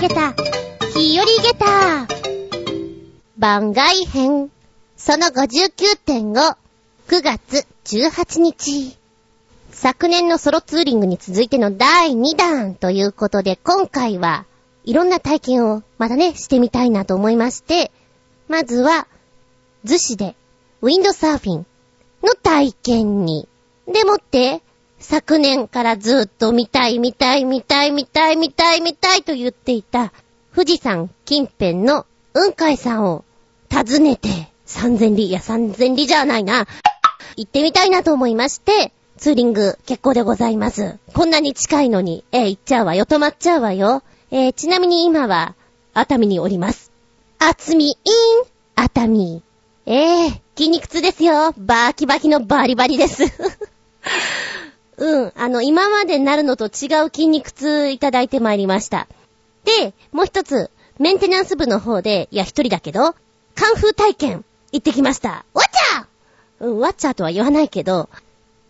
げた、日和げた。番外編、その59.5、9月18日。昨年のソロツーリングに続いての第2弾ということで、今回はいろんな体験をまたね、してみたいなと思いまして、まずは、逗子でウィンドサーフィンの体験に。でもって、昨年からずっと見たい見たい見たい見たい見たい見たいと言っていた富士山近辺の雲海さんを訪ねて3000里、いや3000里じゃないな。行ってみたいなと思いまして、ツーリング結構でございます。こんなに近いのに、えー、行っちゃうわよ、止まっちゃうわよ。えー、ちなみに今は、熱海におります。厚みイン、熱海。えー、筋肉痛ですよ。バーキバキのバリバリです。うん、あの、今までになるのと違う筋肉痛いただいてまいりました。で、もう一つ、メンテナンス部の方で、いや一人だけど、カンフー体験、行ってきました。ワッチャーうん、ワッチャーとは言わないけど、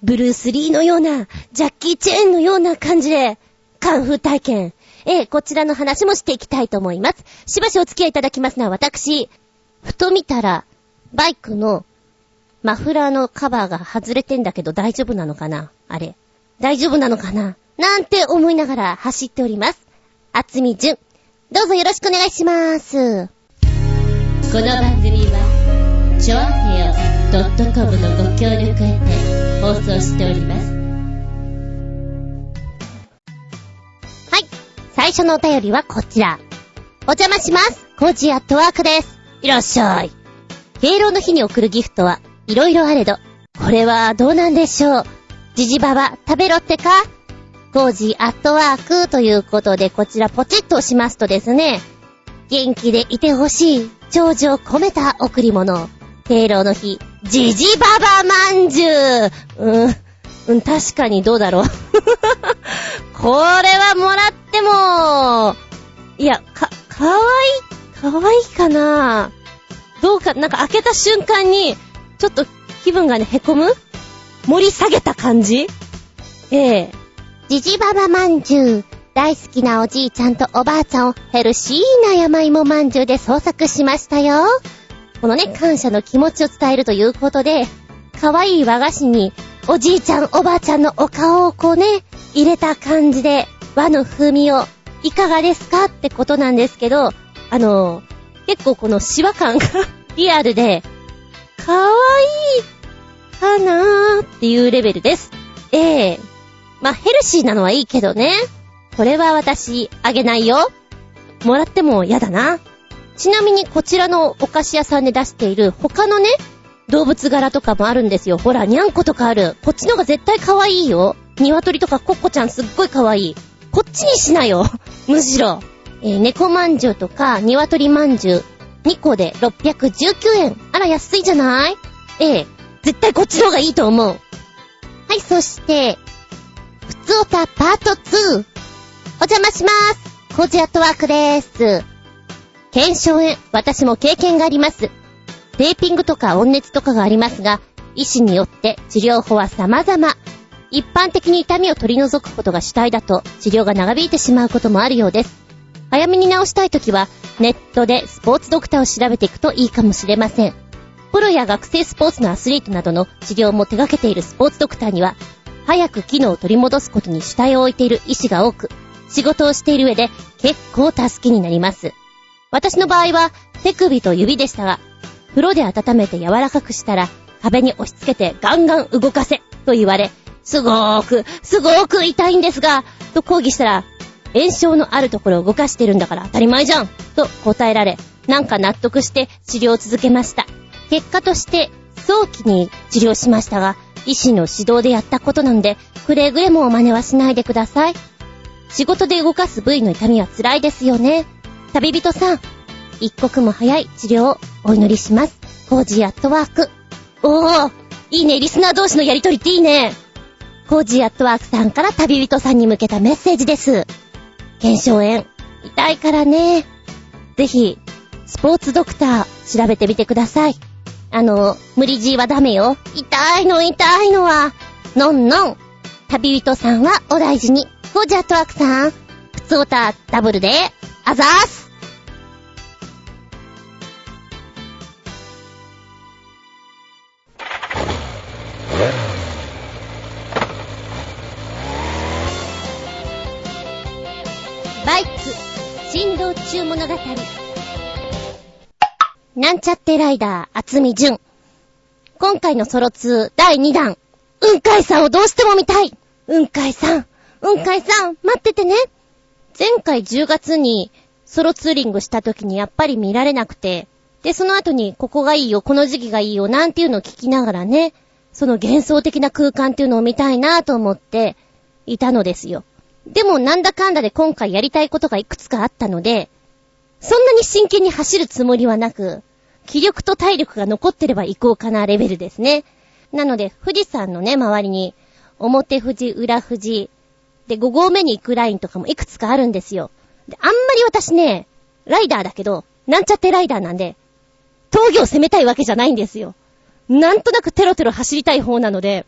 ブルース・リーのような、ジャッキー・チェーンのような感じで、カンフー体験。ええ、こちらの話もしていきたいと思います。しばしお付き合いいただきますのは私、ふと見たら、バイクのマフラーのカバーが外れてんだけど大丈夫なのかな？あれ。大丈夫なのかな？なんて思いながら走っております。あつみじゅん。どうぞよろしくお願いします。この番組は、ちょあへよ .com のご協力へて放送しております。はい。最初のお便りはこちら。お邪魔します。コージアットワークです。いらっしゃい。敬老の日に送るギフトはいろいろあれど、これはどうなんでしょう？じじばば食べろってか？コージアットワークということで、こちらポチッと押しますとですね、元気でいてほしい、長寿を込めた贈り物。敬老の日、じじばばまんじゅう。うん、うん、確かにどうだろう。これはもらっても、いや、か、かわいい、かわいいかなどうか、なんか開けた瞬間に、ちょっと気分がね、へこむ？盛り下げた感じ？ええじじばばまんじゅう。大好きなおじいちゃんとおばあちゃんをヘルシーな山芋まんじゅうで創作しましたよ。このね、感謝の気持ちを伝えるということで、可愛い和菓子におじいちゃんおばあちゃんのお顔をこうね、入れた感じで和の風味をいかがですかってことなんですけど、あの結構このシワ感が リアルで、かわいいかなーっていうレベルです。ええー、まあ、ヘルシーなのはいいけどね。これは私、あげないよ。もらっても嫌だな。ちなみにこちらのお菓子屋さんで出している他のね、動物柄とかもあるんですよ。ほら、にゃんことかある。こっちのが絶対可愛いよ。鶏とかコッコちゃんすっごい可愛い。こっちにしなよ。むしろ。えー、猫まんじゅうとか、鶏まんじゅう。2個で619円。あら、安いじゃない？ええ絶対こっちの方がいいと思う。はい、そして、ふつおたパート2。お邪魔します。コージアットワークでーす。検証炎、私も経験があります。テーピングとか温熱とかがありますが、医師によって治療法は様々。一般的に痛みを取り除くことが主体だと治療が長引いてしまうこともあるようです。早めに治したいときはネットでスポーツドクターを調べていくといいかもしれません。プロや学生スポーツのアスリートなどの治療も手掛けているスポーツドクターには、早く機能を取り戻すことに主体を置いている医師が多く、仕事をしている上で結構助けになります。私の場合は手首と指でしたが、風呂で温めて柔らかくしたら壁に押し付けてガンガン動かせと言われ、すごーく、すごーく痛いんですが、と抗議したら、炎症のあるところを動かしてるんだから当たり前じゃんと答えられ、なんか納得して治療を続けました。結果として早期に治療しましたが、医師の指導でやったことなので、くれぐれも真似はしないでください。仕事で動かす部位の痛みは辛いですよね。旅人さん、一刻も早い治療をお祈りします。コージーアットワーク。おー、いいね、リスナー同士のやりとりっていいね。コージーアットワークさんから旅人さんに向けたメッセージです。腱鞘炎。痛いからね。ぜひ、スポーツドクター調べてみてください。あの、無理強いはダメよ。痛いの痛いのは。のんのん。旅人さんはお大事に。コージーアットワークさん。靴オタダブルで、あざーすバイク、振動中物語。なんちゃってライダー、厚み純。今回のソロ2第2弾、うんかいさんをどうしても見たいうんかいさん、うんかいさん、待っててね。前回10月にソロツーリングした時にやっぱり見られなくて、で、その後にここがいいよ、この時期がいいよ、なんていうのを聞きながらね、その幻想的な空間っていうのを見たいなぁと思っていたのですよ。でもなんだかんだで今回やりたいことがいくつかあったので、そんなに真剣に走るつもりはなく、気力と体力が残ってれば行こうかなレベルですね。なので、富士山のね、周りに、表富士、裏富士、で、5合目に行くラインとかもいくつかあるんですよ。で、あんまり私ね、ライダーだけど、なんちゃってライダーなんで、峠を攻めたいわけじゃないんですよ。なんとなくテロテロ走りたい方なので、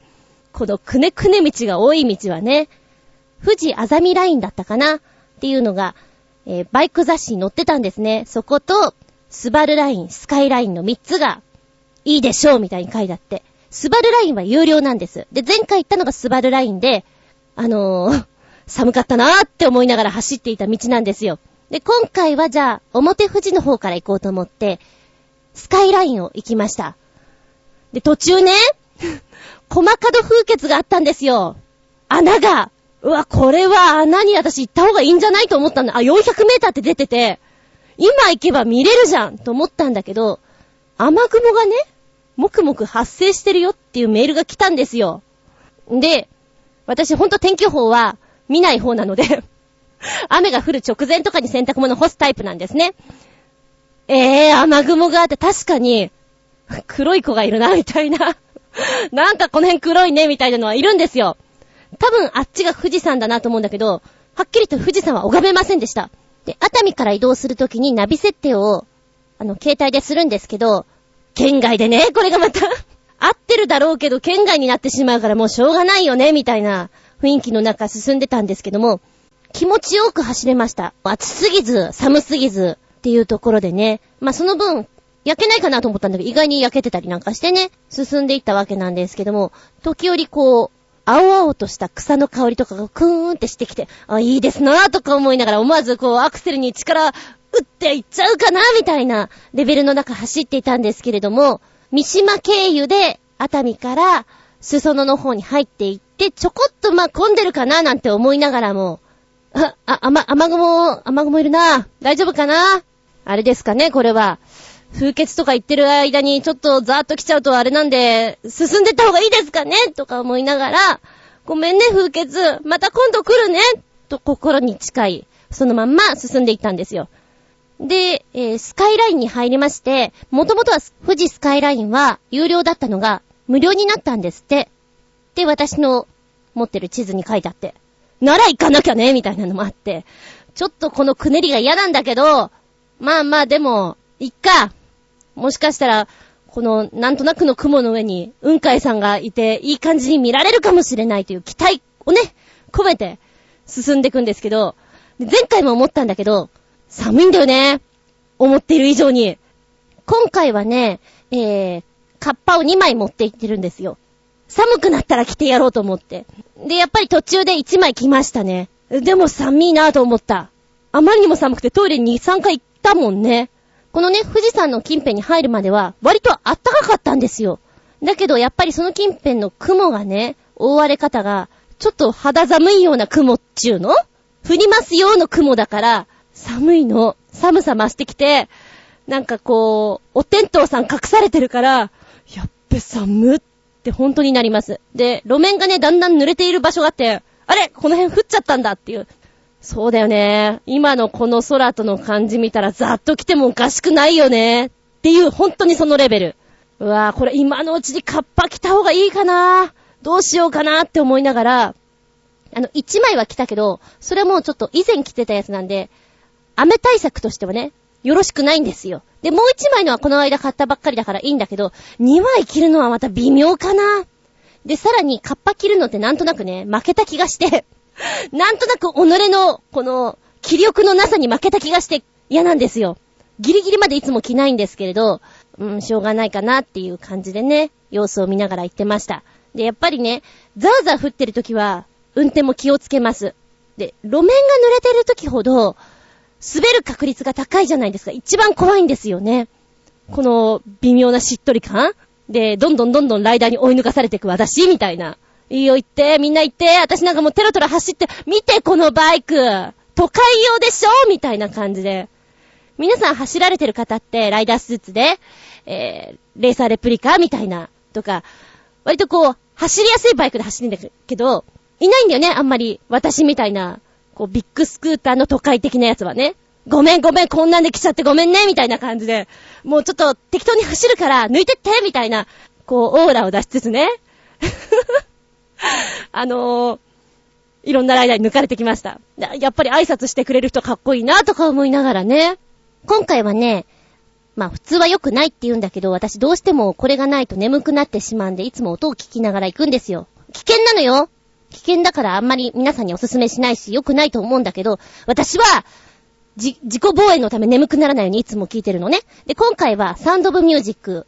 このくねくね道が多い道はね、富士あざみラインだったかな？っていうのが、えー、バイク雑誌に載ってたんですね。そこと、スバルライン、スカイラインの3つが、いいでしょうみたいに書いてあって。スバルラインは有料なんです。で、前回行ったのがスバルラインで、あのー、寒かったなーって思いながら走っていた道なんですよ。で、今回はじゃあ、表富士の方から行こうと思って、スカイラインを行きました。で、途中ね、細角風穴があったんですよ。穴が。うわ、これは穴に私行った方がいいんじゃないと思ったんだ。あ、400メーターって出てて、今行けば見れるじゃんと思ったんだけど、雨雲がね、もくもく発生してるよっていうメールが来たんですよ。で、私ほんと天気予報は見ない方なので 雨が降る直前とかに洗濯物干すタイプなんですね。ええー、雨雲があって確かに、黒い子がいるな、みたいな なんかこの辺黒いね、みたいなのはいるんですよ。多分あっちが富士山だなと思うんだけど、はっきりと富士山は拝めませんでした。で、熱海から移動するときにナビ設定を、あの、携帯でするんですけど、県外でね、これがまた 合ってるだろうけど、県外になってしまうからもうしょうがないよね、みたいな雰囲気の中進んでたんですけども、気持ちよく走れました。暑すぎず、寒すぎずっていうところでね。まあ、その分、焼けないかなと思ったんだけど、意外に焼けてたりなんかしてね、進んでいったわけなんですけども、時折こう、青々とした草の香りとかがクーンってしてきて、あ、いいですなぁとか思いながら思わずこうアクセルに力打っていっちゃうかなみたいなレベルの中走っていたんですけれども、三島経由で熱海から裾野の方に入っていって、ちょこっとま混んでるかななんて思いながらも、あ、あ、雨、雨雲、雨雲いるなぁ大丈夫かなあれですかね、これは。風穴とか言ってる間にちょっとザーッと来ちゃうとあれなんで、進んでった方がいいですかね？とか思いながら、ごめんね、風穴。また今度来るね？と心に近い、そのまんま進んでいったんですよ。で、えー、スカイラインに入りまして、もともとは富士スカイラインは有料だったのが無料になったんですって。で、私の持ってる地図に書いてあって。なら行かなきゃね？みたいなのもあって。ちょっとこのくねりが嫌なんだけど、まあまあでも、いっか。もしかしたら、この、なんとなくの雲の上に、雲海さんがいて、いい感じに見られるかもしれないという期待をね、込めて、進んでいくんですけど、前回も思ったんだけど、寒いんだよね。思っている以上に。今回はね、えー、カッパを2枚持って行ってるんですよ。寒くなったら着てやろうと思って。で、やっぱり途中で1枚着ましたね。でも寒いなぁと思った。あまりにも寒くてトイレに、3回行ったもんね。このね、富士山の近辺に入るまでは、割とあったかかったんですよ。だけど、やっぱりその近辺の雲がね、覆われ方が、ちょっと肌寒いような雲っちゅうの？降りますようの雲だから、寒いの。寒さ増してきて、なんかこう、お天道さん隠されてるから、やっべ寒って本当になります。で、路面がね、だんだん濡れている場所があって、あれこの辺降っちゃったんだっていう。そうだよね。今のこの空との感じ見たらざっと来てもおかしくないよね。っていう、本当にそのレベル。うわぁ、これ今のうちにカッパ着た方がいいかなどうしようかなって思いながら、あの、一枚は着たけど、それはもうちょっと以前着てたやつなんで、雨対策としてはね、よろしくないんですよ。で、もう一枚のはこの間買ったばっかりだからいいんだけど、二枚着るのはまた微妙かな。で、さらにカッパ着るのってなんとなくね、負けた気がして なんとなく己の、この、気力のなさに負けた気がして嫌なんですよ。ギリギリまでいつも着ないんですけれど、うん、しょうがないかなっていう感じでね、様子を見ながら行ってました。で、やっぱりね、ザーザー降ってる時は、運転も気をつけます。で、路面が濡れてる時ほど、滑る確率が高いじゃないですか。一番怖いんですよね。この微妙なしっとり感で、どんどんどんどんライダーに追い抜かされていく私みたいな。いいよ行って、みんな行って、私なんかもうテロテロ走って、見てこのバイク都会用でしょみたいな感じで。皆さん走られてる方って、ライダースーツで、えー、レーサーレプリカみたいな、とか、割とこう、走りやすいバイクで走るんだけど、いないんだよね、あんまり。私みたいな、こう、ビッグスクーターの都会的なやつはね。ごめんごめん、こんなんで来ちゃってごめんね、みたいな感じで、もうちょっと適当に走るから抜いてって、みたいな、こう、オーラを出しつつね。あのー、いろんなライダーに抜かれてきました。やっぱり挨拶してくれる人かっこいいなとか思いながらね。今回はね、まあ普通は良くないって言うんだけど、私どうしてもこれがないと眠くなってしまうんで、いつも音を聞きながら行くんですよ。危険なのよ危険だからあんまり皆さんにお勧めしないし、良くないと思うんだけど、私は、じ、自己防衛のため眠くならないようにいつも聞いてるのね。で、今回はサウンドオブミュージック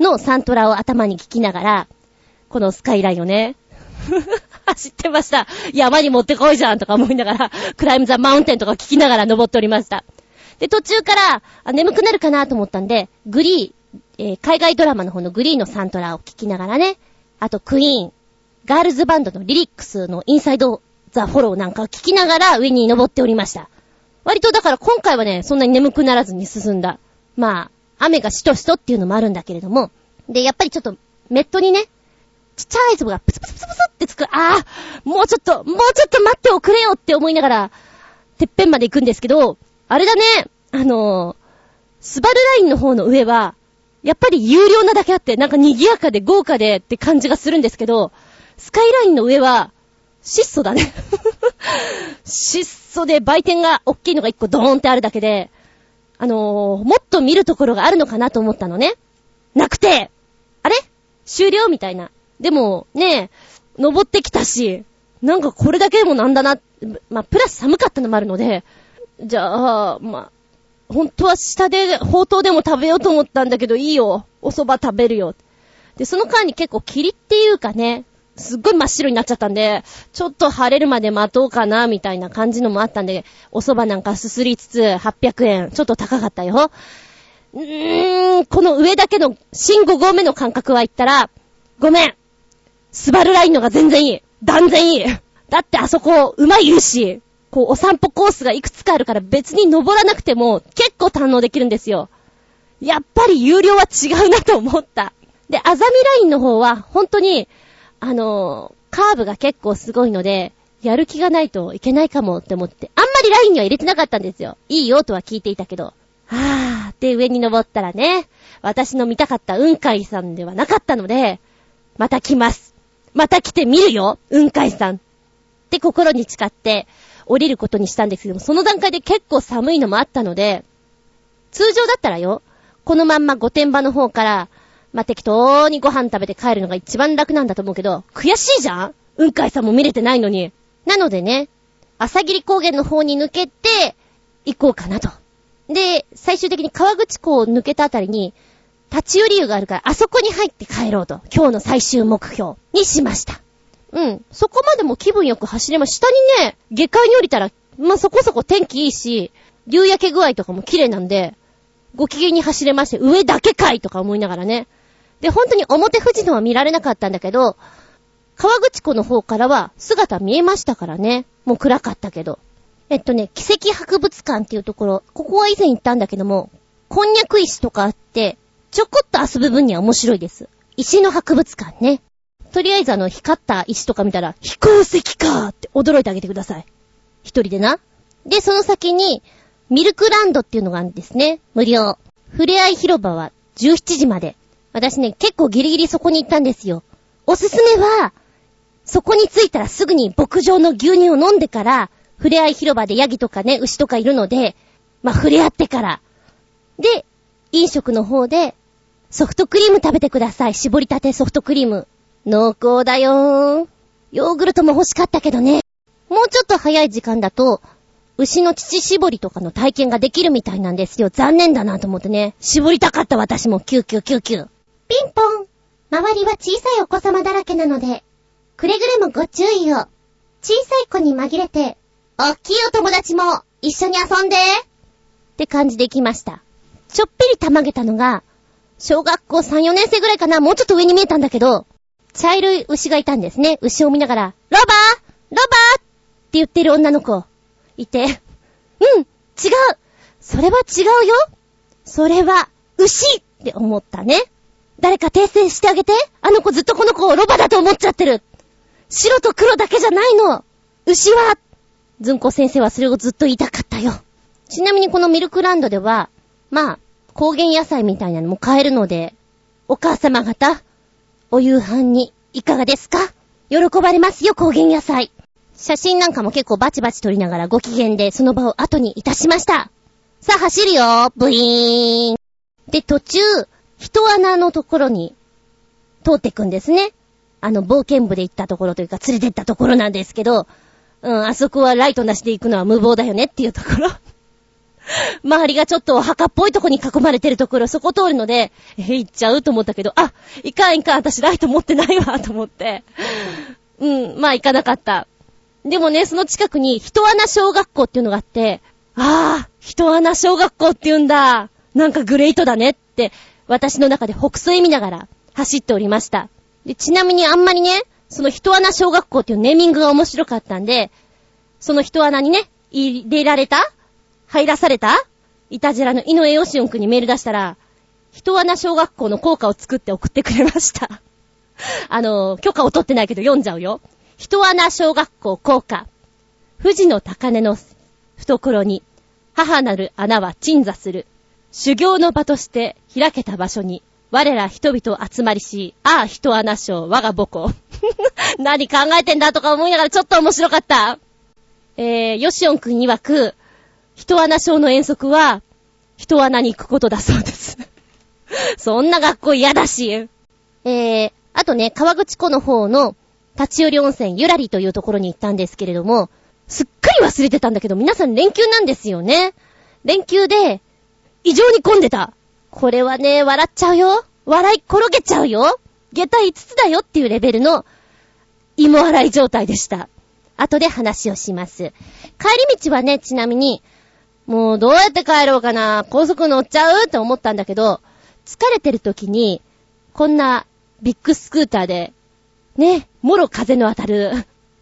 のサントラを頭に聞きながら、このスカイラインをね、走ってました。山に持ってこいじゃんとか思いながら、クライムザマウンテンとか聞きながら登っておりました。で、途中から、眠くなるかなと思ったんで、グリー、えー、海外ドラマの方のグリーのサントラを聞きながらね、あとクイーン、ガールズバンドのリリックスのインサイドザフォローなんかを聞きながら上に登っておりました。割とだから今回はね、そんなに眠くならずに進んだ。まあ、雨がしとしとっていうのもあるんだけれども。で、やっぱりちょっと、メットにね、ちっちゃい粒がプツプツプツプツってつく。ああもうちょっと、もうちょっと待っておくれよって思いながら、てっぺんまで行くんですけど、あれだね、あのー、スバルラインの方の上は、やっぱり有料なだけあって、なんか賑やかで豪華でって感じがするんですけど、スカイラインの上は、質素だね 質素で売店が大きいのが一個ドーンってあるだけで、あのー、もっと見るところがあるのかなと思ったのね。なくて、あれ？終了？みたいな。でも、ねえ、登ってきたし、なんかこれだけでもなんだな。まあ、プラス寒かったのもあるので、じゃあ、まあ、本当は下で、ほうとうでも食べようと思ったんだけど、いいよ。お蕎麦食べるよ。で、その間に結構霧っていうかね、すっごい真っ白になっちゃったんで、ちょっと晴れるまで待とうかな、みたいな感じのもあったんで、お蕎麦なんかすすりつつ、800円。ちょっと高かったよ。うーん、この上だけの、新5合目の感覚は言ったら、ごめん。スバルラインのが全然いい。断然いい。だってあそこ、馬いるし、こう、お散歩コースがいくつかあるから別に登らなくても結構堪能できるんですよ。やっぱり有料は違うなと思った。で、アザミラインの方は、本当に、あのー、カーブが結構すごいので、やる気がないといけないかもって思って、あんまりラインには入れてなかったんですよ。いいよとは聞いていたけど。はぁ、で、上に登ったらね、私の見たかった雲海さんではなかったので、また来ます。また来てみるよ雲海さん。って心に誓って、降りることにしたんですけども、その段階で結構寒いのもあったので、通常だったらよ、このまんま御殿場の方から、まあ、適当にご飯食べて帰るのが一番楽なんだと思うけど、悔しいじゃん雲海さんも見れてないのに。なのでね、朝霧高原の方に抜けて、行こうかなと。で、最終的に川口湖を抜けたあたりに、立ち寄り湯があるから、あそこに入って帰ろうと。今日の最終目標にしました。うん。そこまでも気分よく走れます。下にね、下界に降りたら、まあ、そこそこ天気いいし、夕焼け具合とかも綺麗なんで、ご機嫌に走れまして、上だけかいとか思いながらね。で、本当に表富士のは見られなかったんだけど、川口湖の方からは姿見えましたからね。もう暗かったけど。えっとね、奇跡博物館っていうところ、ここは以前行ったんだけども、こんにゃく石とかあって、ちょこっと遊ぶ分には面白いです。石の博物館ね。とりあえずあの、光った石とか見たら、飛行石かーって驚いてあげてください。一人でな。で、その先に、ミルクランドっていうのがあるんですね。無料。ふれあい広場は17時まで。私ね、結構ギリギリそこに行ったんですよ。おすすめは、そこに着いたらすぐに牧場の牛乳を飲んでから、触れ合い広場でヤギとかね、牛とかいるので、まあ、触れ合ってから。で、飲食の方で、ソフトクリーム食べてください。絞りたてソフトクリーム。濃厚だよー。ヨーグルトも欲しかったけどね。もうちょっと早い時間だと、牛の乳搾りとかの体験ができるみたいなんですよ。残念だなと思ってね。絞りたかった私も、キューキューキューキュー。ピンポン。周りは小さいお子様だらけなので、くれぐれもご注意を。小さい子に紛れて、おっきいお友達も一緒に遊んで。って感じで行きました。ちょっぴりたまげたのが、小学校3、4年生ぐらいかな、もうちょっと上に見えたんだけど、茶色い牛がいたんですね。牛を見ながら、ロバーロバーって言ってる女の子、いて、うん、違う。それは違うよ。それは、牛って思ったね。誰か訂正してあげて。あの子ずっとこの子をロバだと思っちゃってる。白と黒だけじゃないの。牛はずんこ先生はそれをずっと言いたかったよ。ちなみにこのミルクランドでは、まあ、高原野菜みたいなのも買えるので、お母様方、お夕飯にいかがですか？喜ばれますよ、高原野菜。写真なんかも結構バチバチ撮りながらご機嫌でその場を後にいたしました。さあ走るよブイーンで、途中、人穴のところに通ってくんですね。あの、冒険部で行ったところというか、連れてったところなんですけど、うん、あそこはライトなしで行くのは無謀だよねっていうところ。周りがちょっと墓っぽいとこに囲まれてるところ、そこ通るので、え、行っちゃうと思ったけど、あ、いかんいかん、私ライト持ってないわ、と思って。うん、まあ行かなかった。でもね、その近くに、人穴小学校っていうのがあって、ああ、人穴小学校って言うんだ。なんかグレートだねって、私の中で北斎見ながら走っておりました。で、ちなみにあんまりね、その人穴小学校っていうネーミングが面白かったんで、その人穴にね、入れられた入らされた？いたじらの井上義雄くんにメール出したら、人穴小学校の校歌を作って送ってくれました。あの、許可を取ってないけど読んじゃうよ。人穴小学校校歌。富士の高根の懐に、母なる穴は鎮座する。修行の場として開けた場所に、我ら人々集まりし、ああ人穴小我が母校。何考えてんだとか思いながらちょっと面白かった。えー、ヨシオンくん曰く、人穴小の遠足は、人穴に行くことだそうです。そんな学校嫌だし。えー、あとね、川口湖の方の立ち寄り温泉ゆらりというところに行ったんですけれども、すっかり忘れてたんだけど、皆さん連休なんですよね。連休で、異常に混んでた。これはね、笑っちゃうよ。笑い転げちゃうよ。下駄5つだよっていうレベルの、芋洗い状態でした。後で話をします。帰り道はね、ちなみに、もうどうやって帰ろうかな、高速乗っちゃうって思ったんだけど、疲れてる時に、こんなビッグスクーターで、ね、もろ風の当たる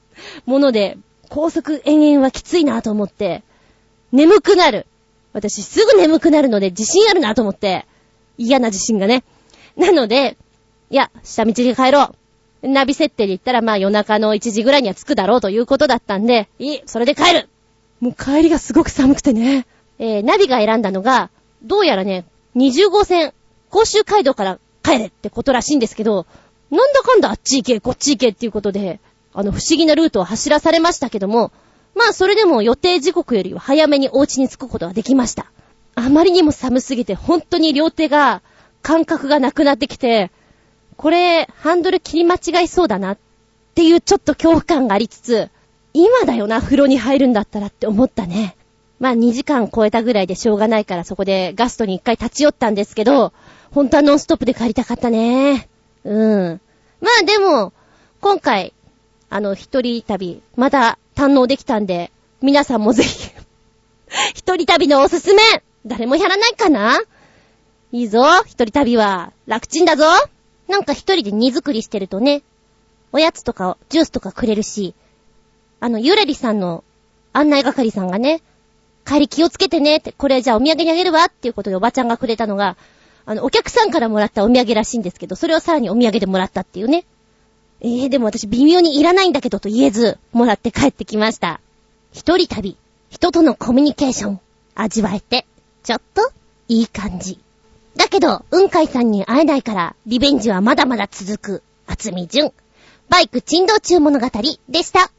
もので、高速延々はきついなと思って、眠くなる。私すぐ眠くなるので自信あるなと思って、嫌な自信がね。なので、いや、下道に帰ろう。ナビ設定で言ったらまあ夜中の1時ぐらいには着くだろうということだったんで、いい、それで帰るもう帰りがすごく寒くてね。えー、ナビが選んだのが、どうやらね、20号線、甲州街道から帰れってことらしいんですけど、なんだかんだあっち行け、こっち行けっていうことで、あの不思議なルートを走らされましたけども、まあそれでも予定時刻よりは早めにお家に着くことができました。あまりにも寒すぎて本当に両手が感覚がなくなってきて、これハンドル切り間違いそうだなっていうちょっと恐怖感がありつつ、今だよな、風呂に入るんだったらって思ったね。まあ2時間超えたぐらいでしょうがないからそこでガストに一回立ち寄ったんですけど、本当はノンストップで帰りたかったね。うん。まあでも、今回、あの、一人旅、まだ堪能できたんで、皆さんもぜひ 一人旅のおすすめ誰もやらないかな？いいぞ、一人旅は。楽ちんだぞなんか一人で荷造りしてるとね、おやつとかジュースとかくれるし、あの、ゆらりさんの案内係さんがね、帰り気をつけてねって、これじゃあお土産にあげるわっていうことでおばちゃんがくれたのが、あの、お客さんからもらったお土産らしいんですけど、それをさらにお土産でもらったっていうね。えー、でも私微妙にいらないんだけどと言えず、もらって帰ってきました。一人旅、人とのコミュニケーション、味わえて、ちょっと、いい感じ。だけど、雲海さんに会えないから、リベンジはまだまだ続く、厚み純。バイク珍道中物語でした。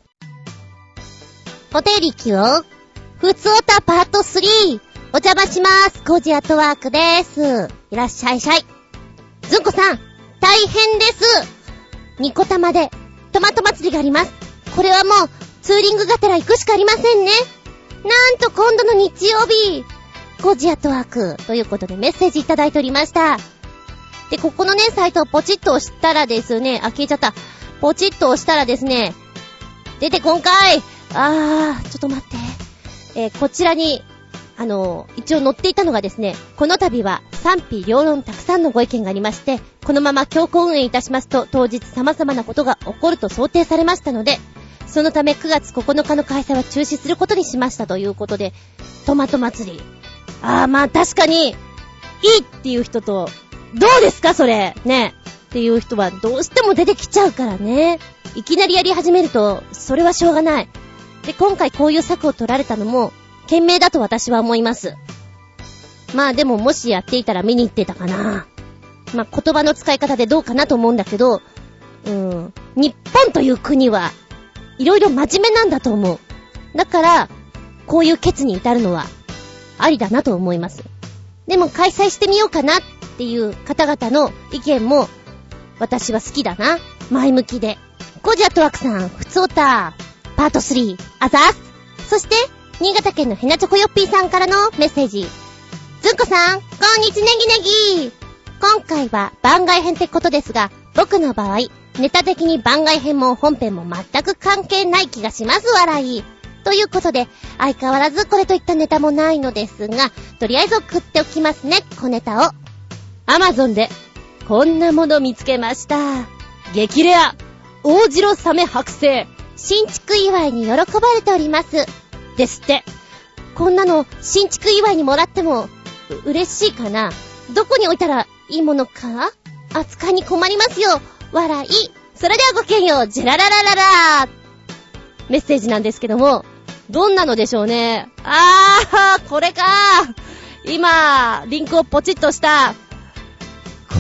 お手入りきを、ふつおたパート3、お邪魔します。コージアットワークです。いらっしゃいしゃい。ずんこさん、大変です。ニコタマで、トマト祭りがあります。これはもう、ツーリングがてら行くしかありませんね。なんと今度の日曜日、ゴジアットワークということでメッセージいただいておりました。で、ここのね、サイトをポチッと押したらですね、あ、消えちゃった。ポチッと押したらですね、出て今回あー、ちょっと待って。えー、こちらに、あのー、一応載っていたのがですね、この度は賛否両論たくさんのご意見がありまして、このまま強行運営いたしますと、当日様々なことが起こると想定されましたので、そのため9月9日の開催は中止することにしましたということで、トマト祭り。あーまあ確かに、いいっていう人と、どうですかそれね。っていう人はどうしても出てきちゃうからね。いきなりやり始めると、それはしょうがない。で、今回こういう策を取られたのも、賢明だと私は思います。まあでももしやっていたら見に行ってたかな。まあ言葉の使い方でどうかなと思うんだけど、うん、日本という国はいろいろ真面目なんだと思う。だから、こういう決に至るのは、ありだなと思います。でも開催してみようかなっていう方々の意見も、私は好きだな。前向きで。コジアトワクさん、ふつおた、パート3、あざーす。そして、新潟県のヘナチョコヨッピーさんからのメッセージ。ずんこさん、こんにちネギネギ今回は番外編ってことですが、僕の場合、ネタ的に番外編も本編も全く関係ない気がします、笑い。ということで、相変わらずこれといったネタもないのですが、とりあえず送っておきますね、小ネタを。アマゾンで、こんなもの見つけました。激レア、大白サメ剥製。新築祝いに喜ばれております。ですって。こんなの、新築祝いにもらっても、嬉しいかな？どこに置いたらいいものか？扱いに困りますよ。笑い。それではごきげんよう、ジェラララララメッセージなんですけども、どんなのでしょうね？あー、これか今、リンクをポチッとした。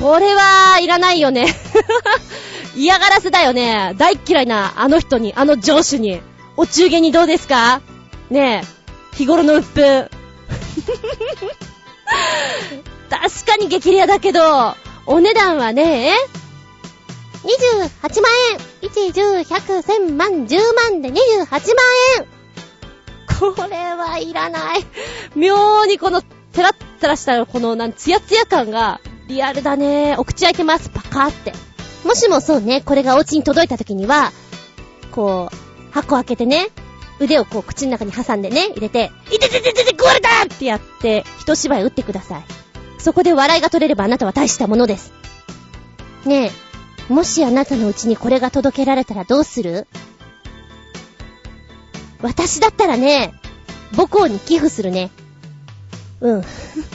これは、いらないよね。嫌がらせだよね。大嫌いなあの人に、あの上司に。お中元にどうですか？ねえ、日頃の鬱憤。確かに激レアだけど、お値段はね、28万円 !1、10、100、1000万、10万で28万円これはいらない。妙にこの、テラッテラしたこの、なん、ツヤツヤ感が、リアルだね。お口開いてます。パカーって。もしもそうね、これがお家に届いた時には、こう、箱開けてね、腕をこう口の中に挟んでね、入れて、いててててて食われたってやって、一芝居打ってください。そこで笑いが取れればあなたは大したものです。ねえ、もしあなたのうちにこれが届けられたらどうする？私だったらね、母校に寄付するね。うん。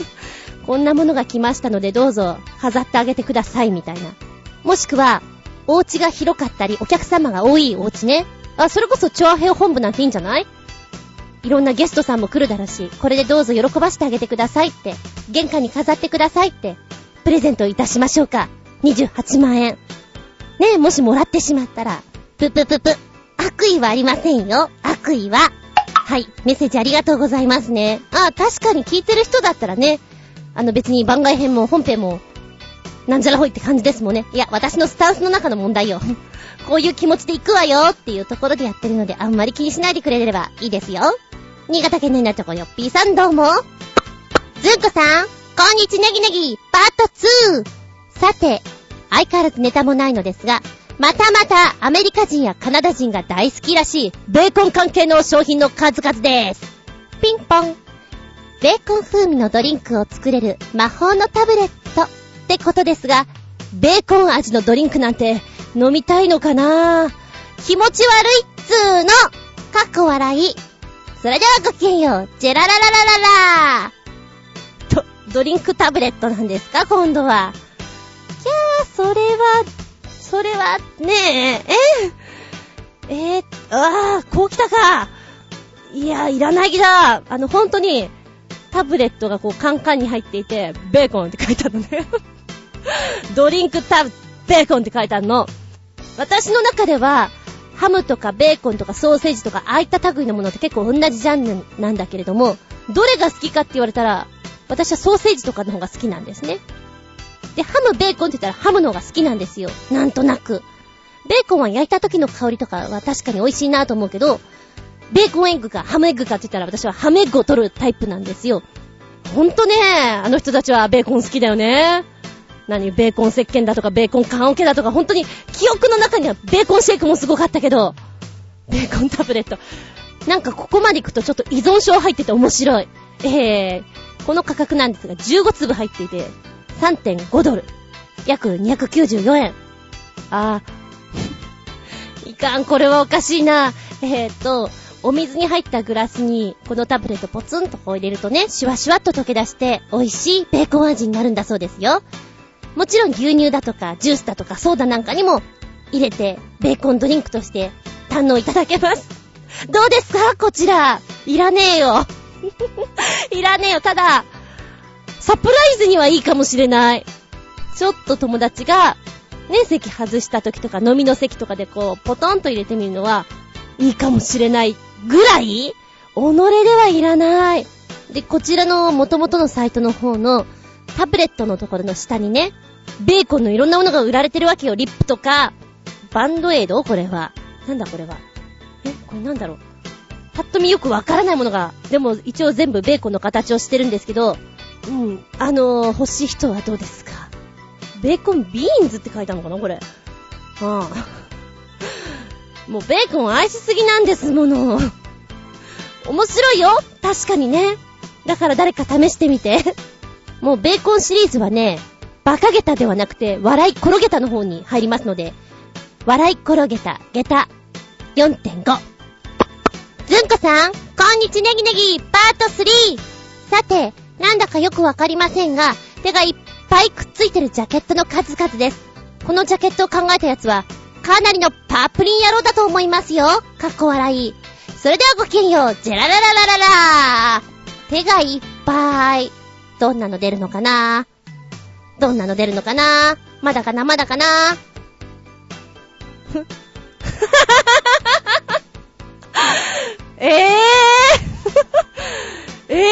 こんなものが来ましたのでどうぞ飾ってあげてくださいみたいな。もしくは、お家が広かったり、お客様が多いお家ね。あ、それこそチョアヘオ本部なんていいんじゃない？いろんなゲストさんも来るだろうし、これでどうぞ喜ばしてあげてくださいって、玄関に飾ってくださいって、プレゼントいたしましょうか。28万円。ねえ、もしもらってしまったら、ぷぷぷぷ。悪意はありませんよ。悪意は。はい。メッセージありがとうございますね。あ、確かに聞いてる人だったらね、あの別に番外編も本編も、なんじゃらほいって感じですもんね。いや、私のスタンスの中の問題よ。こういう気持ちで行くわよっていうところでやってるので、あんまり気にしないでくれればいいですよ。新潟県の稲チョコよっぴーさんどうも。ずんこさん、こんにちネギネギ、パート 2! さて、相変わらずネタもないのですが、またまたアメリカ人やカナダ人が大好きらしいベーコン関係の商品の数々です。ピンポン。ベーコン風味のドリンクを作れる魔法のタブレットってことですが、ベーコン味のドリンクなんて飲みたいのかな？気持ち悪いっつーのかっこ笑い。それではごきげんよう。ジェララララララと、ドリンクタブレットなんですか？今度は。きゃーそれは、それは、ねえ、ええー、ああ、こう来たか。いや、いらないだ。あの、本当に、タブレットがこうカンカンに入っていて、ベーコンって書いてあるのね。ドリンクタブ、ベーコンって書いてあるの。私の中では、ハムとかベーコンとかソーセージとか、ああいった類のものって結構同じジャンルなんだけれども、どれが好きかって言われたら、私はソーセージとかの方が好きなんですね。で、ハム、ベーコンって言ったらハムの方が好きなんですよ。なんとなく。ベーコンは焼いた時の香りとかは確かに美味しいなと思うけど、ベーコンエッグかハムエッグかって言ったら私はハムエッグを取るタイプなんですよ。ほんとね、あの人たちはベーコン好きだよね。何、ベーコン石鹸だとか、ベーコン缶オケだとか、本当に記憶の中にはベーコンシェイクもすごかったけど、ベーコンタブレット。なんかここまで行くとちょっと依存症入ってて面白い。えー、この価格なんですが、15粒入っていて、3.5ドル。約294円。あー。いかん、これはおかしいな。えーと、お水に入ったグラスに、このタブレットポツンとこう入れるとね、シュワシュワっと溶け出して、美味しいベーコン味になるんだそうですよ。もちろん牛乳だとか、ジュースだとか、ソーダなんかにも入れて、ベーコンドリンクとして堪能いただけます。どうですか？こちら。いらねえよ。いらねえよ。ただ、サプライズにはいいかもしれない。ちょっと友達が、ね、席外した時とか飲みの席とかでこう、ポトンと入れてみるのは、いいかもしれないぐらい、己ではいらない。で、こちらの元々のサイトの方のタブレットのところの下にね、ベーコンのいろんなものが売られてるわけよ。リップとか、バンドエイド？これは。なんだこれは？え、これなんだろう？パッと見よくわからないものが、でも一応全部ベーコンの形をしてるんですけど、うん、あのー、欲しい人はどうですか？ベーコンビーンズって書いたのかな？これ。ああ。もうベーコン愛しすぎなんですもの。面白いよ確かにね。だから誰か試してみて。もうベーコンシリーズはね、バカゲタではなくて、笑い転げたの方に入りますので、笑い転げた、ゲタ、4.5。ずんこさん、こんにちネギネギ、パート 3! さて、なんだかよくわかりませんが、手がいっぱいくっついてるジャケットの数々です。このジャケットを考えたやつは、かなりのパープリン野郎だと思いますよ。かっこ笑い。それではごきげんよう、ジェララララララ手がいっぱい。どんなの出るのかな？どんなの出るのかな？まだかな？まだかな？え えー、ええ、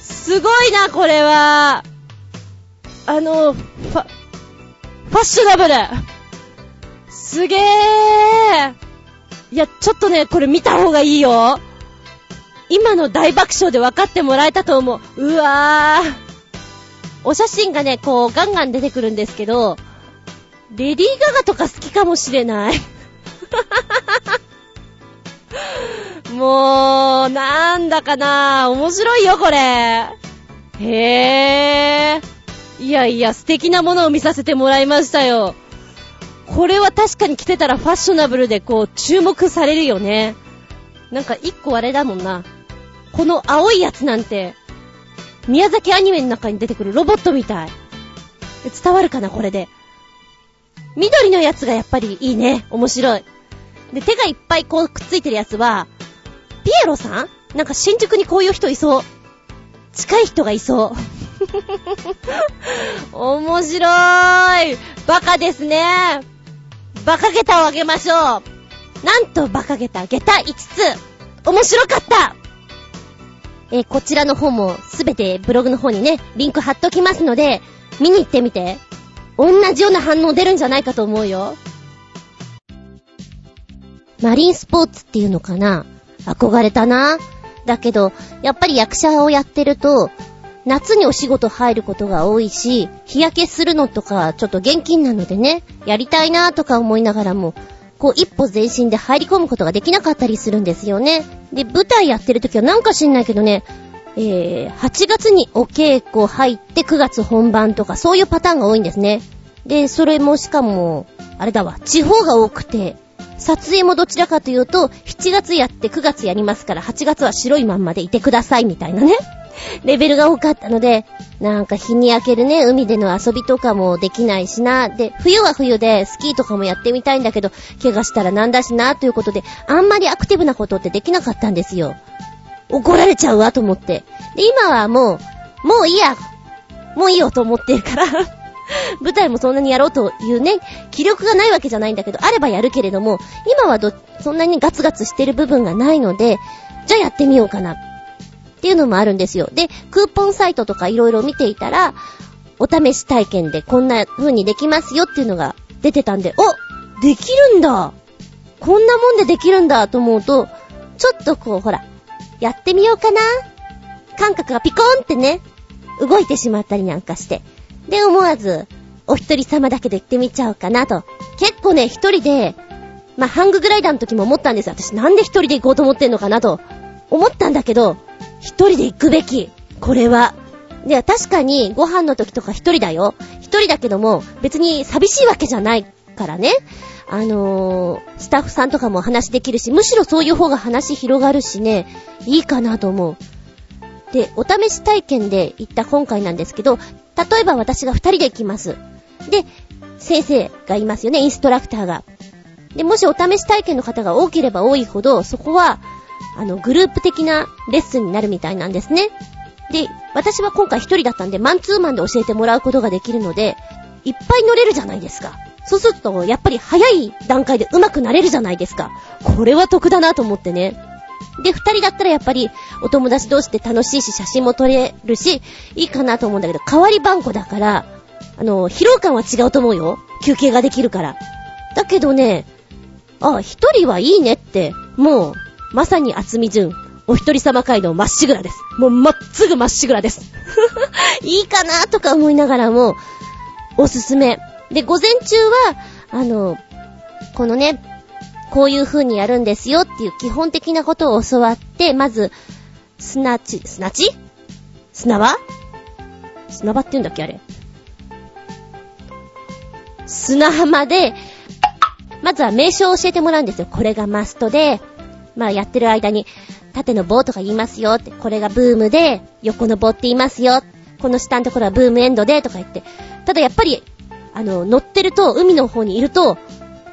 すごいな、これは。あの、ファ、ファッショナブル。すげー。いや、ちょっとね、これ見た方がいいよ。今の大爆笑で分かってもらえたと思う。うわー。お写真がね、こう、ガンガン出てくるんですけど、レディー・ガガとか好きかもしれない。もう、なんだかな面白いよ、これ。へー。いやいや、素敵なものを見させてもらいましたよ。これは確かに着てたらファッショナブルでこう、注目されるよね。なんか一個あれだもんな。この青いやつなんて、宮崎アニメの中に出てくるロボットみたい。伝わるかな、これで。緑のやつがやっぱりいいね。面白い。で、手がいっぱいこうくっついてるやつは、ピエロさん？なんか新宿にこういう人いそう。近い人がいそう。面白い。バカですね。バカゲタをあげましょう。なんとバカゲタ、ゲタ5つ。面白かったえこちらの方もすべてブログの方にね、リンク貼っときますので、見に行ってみて。同じような反応出るんじゃないかと思うよ。マリンスポーツっていうのかな？憧れたな。だけど、やっぱり役者をやってると、夏にお仕事入ることが多いし、日焼けするのとかちょっと現金なのでね、やりたいなとか思いながらも、こう一歩前進で入り込むことができなかったりするんですよね。で、舞台やってる時はなんか知んないけどね、えー、8月にお稽古入って9月本番とかそういうパターンが多いんですね。で、それもしかも、あれだわ、地方が多くて、撮影もどちらかというと、7月やって9月やりますから、8月は白いまんまでいてくださいみたいなね。レベルが多かったので、なんか日に焼けるね、海での遊びとかもできないしな。で、冬は冬でスキーとかもやってみたいんだけど、怪我したらなんだしな、ということで、あんまりアクティブなことってできなかったんですよ。怒られちゃうわと思って。で、今はもう、もういいや。もういいよと思ってるから 舞台もそんなにやろうというね、気力がないわけじゃないんだけど、あればやるけれども、今はど、そんなにガツガツしてる部分がないので、じゃあやってみようかな。っていうのもあるんですよ。で、クーポンサイトとかいろいろ見ていたら、お試し体験でこんな風にできますよっていうのが出てたんで、おできるんだこんなもんでできるんだと思うと、ちょっとこう、ほら、やってみようかな感覚がピコーンってね、動いてしまったりなんかして。で、思わず、お一人様だけで行ってみちゃおうかなと。結構ね、一人で、まあ、ハンググライダーの時も思ったんです私なんで一人で行こうと思ってんのかなと。思ったんだけど、一人で行くべき。これは。で、確かにご飯の時とか一人だよ。一人だけども、別に寂しいわけじゃないからね。あのー、スタッフさんとかも話できるし、むしろそういう方が話広がるしね、いいかなと思う。で、お試し体験で行った今回なんですけど、例えば私が二人で行きます。で、先生がいますよね、インストラクターが。で、もしお試し体験の方が多ければ多いほど、そこは、あの、グループ的なレッスンになるみたいなんですね。で、私は今回一人だったんで、マンツーマンで教えてもらうことができるので、いっぱい乗れるじゃないですか。そうすると、やっぱり早い段階で上手くなれるじゃないですか。これは得だなと思ってね。で、二人だったらやっぱり、お友達同士で楽しいし、写真も撮れるし、いいかなと思うんだけど、代わり番号だから、あの、疲労感は違うと思うよ。休憩ができるから。だけどね、あ、一人はいいねって、もう、まさに厚み順。お一人様街道まっしぐらです。もうまっすぐまっしぐらです。いいかなとか思いながらも、おすすめ。で、午前中は、あの、このね、こういう風にやるんですよっていう基本的なことを教わって、まず、砂地、砂地砂場砂場って言うんだっけあれ。砂浜で、まずは名称を教えてもらうんですよ。これがマストで、まあやってる間に、縦の棒とか言いますよって、これがブームで、横の棒って言いますよ。この下のところはブームエンドで、とか言って。ただやっぱり、あの、乗ってると、海の方にいると、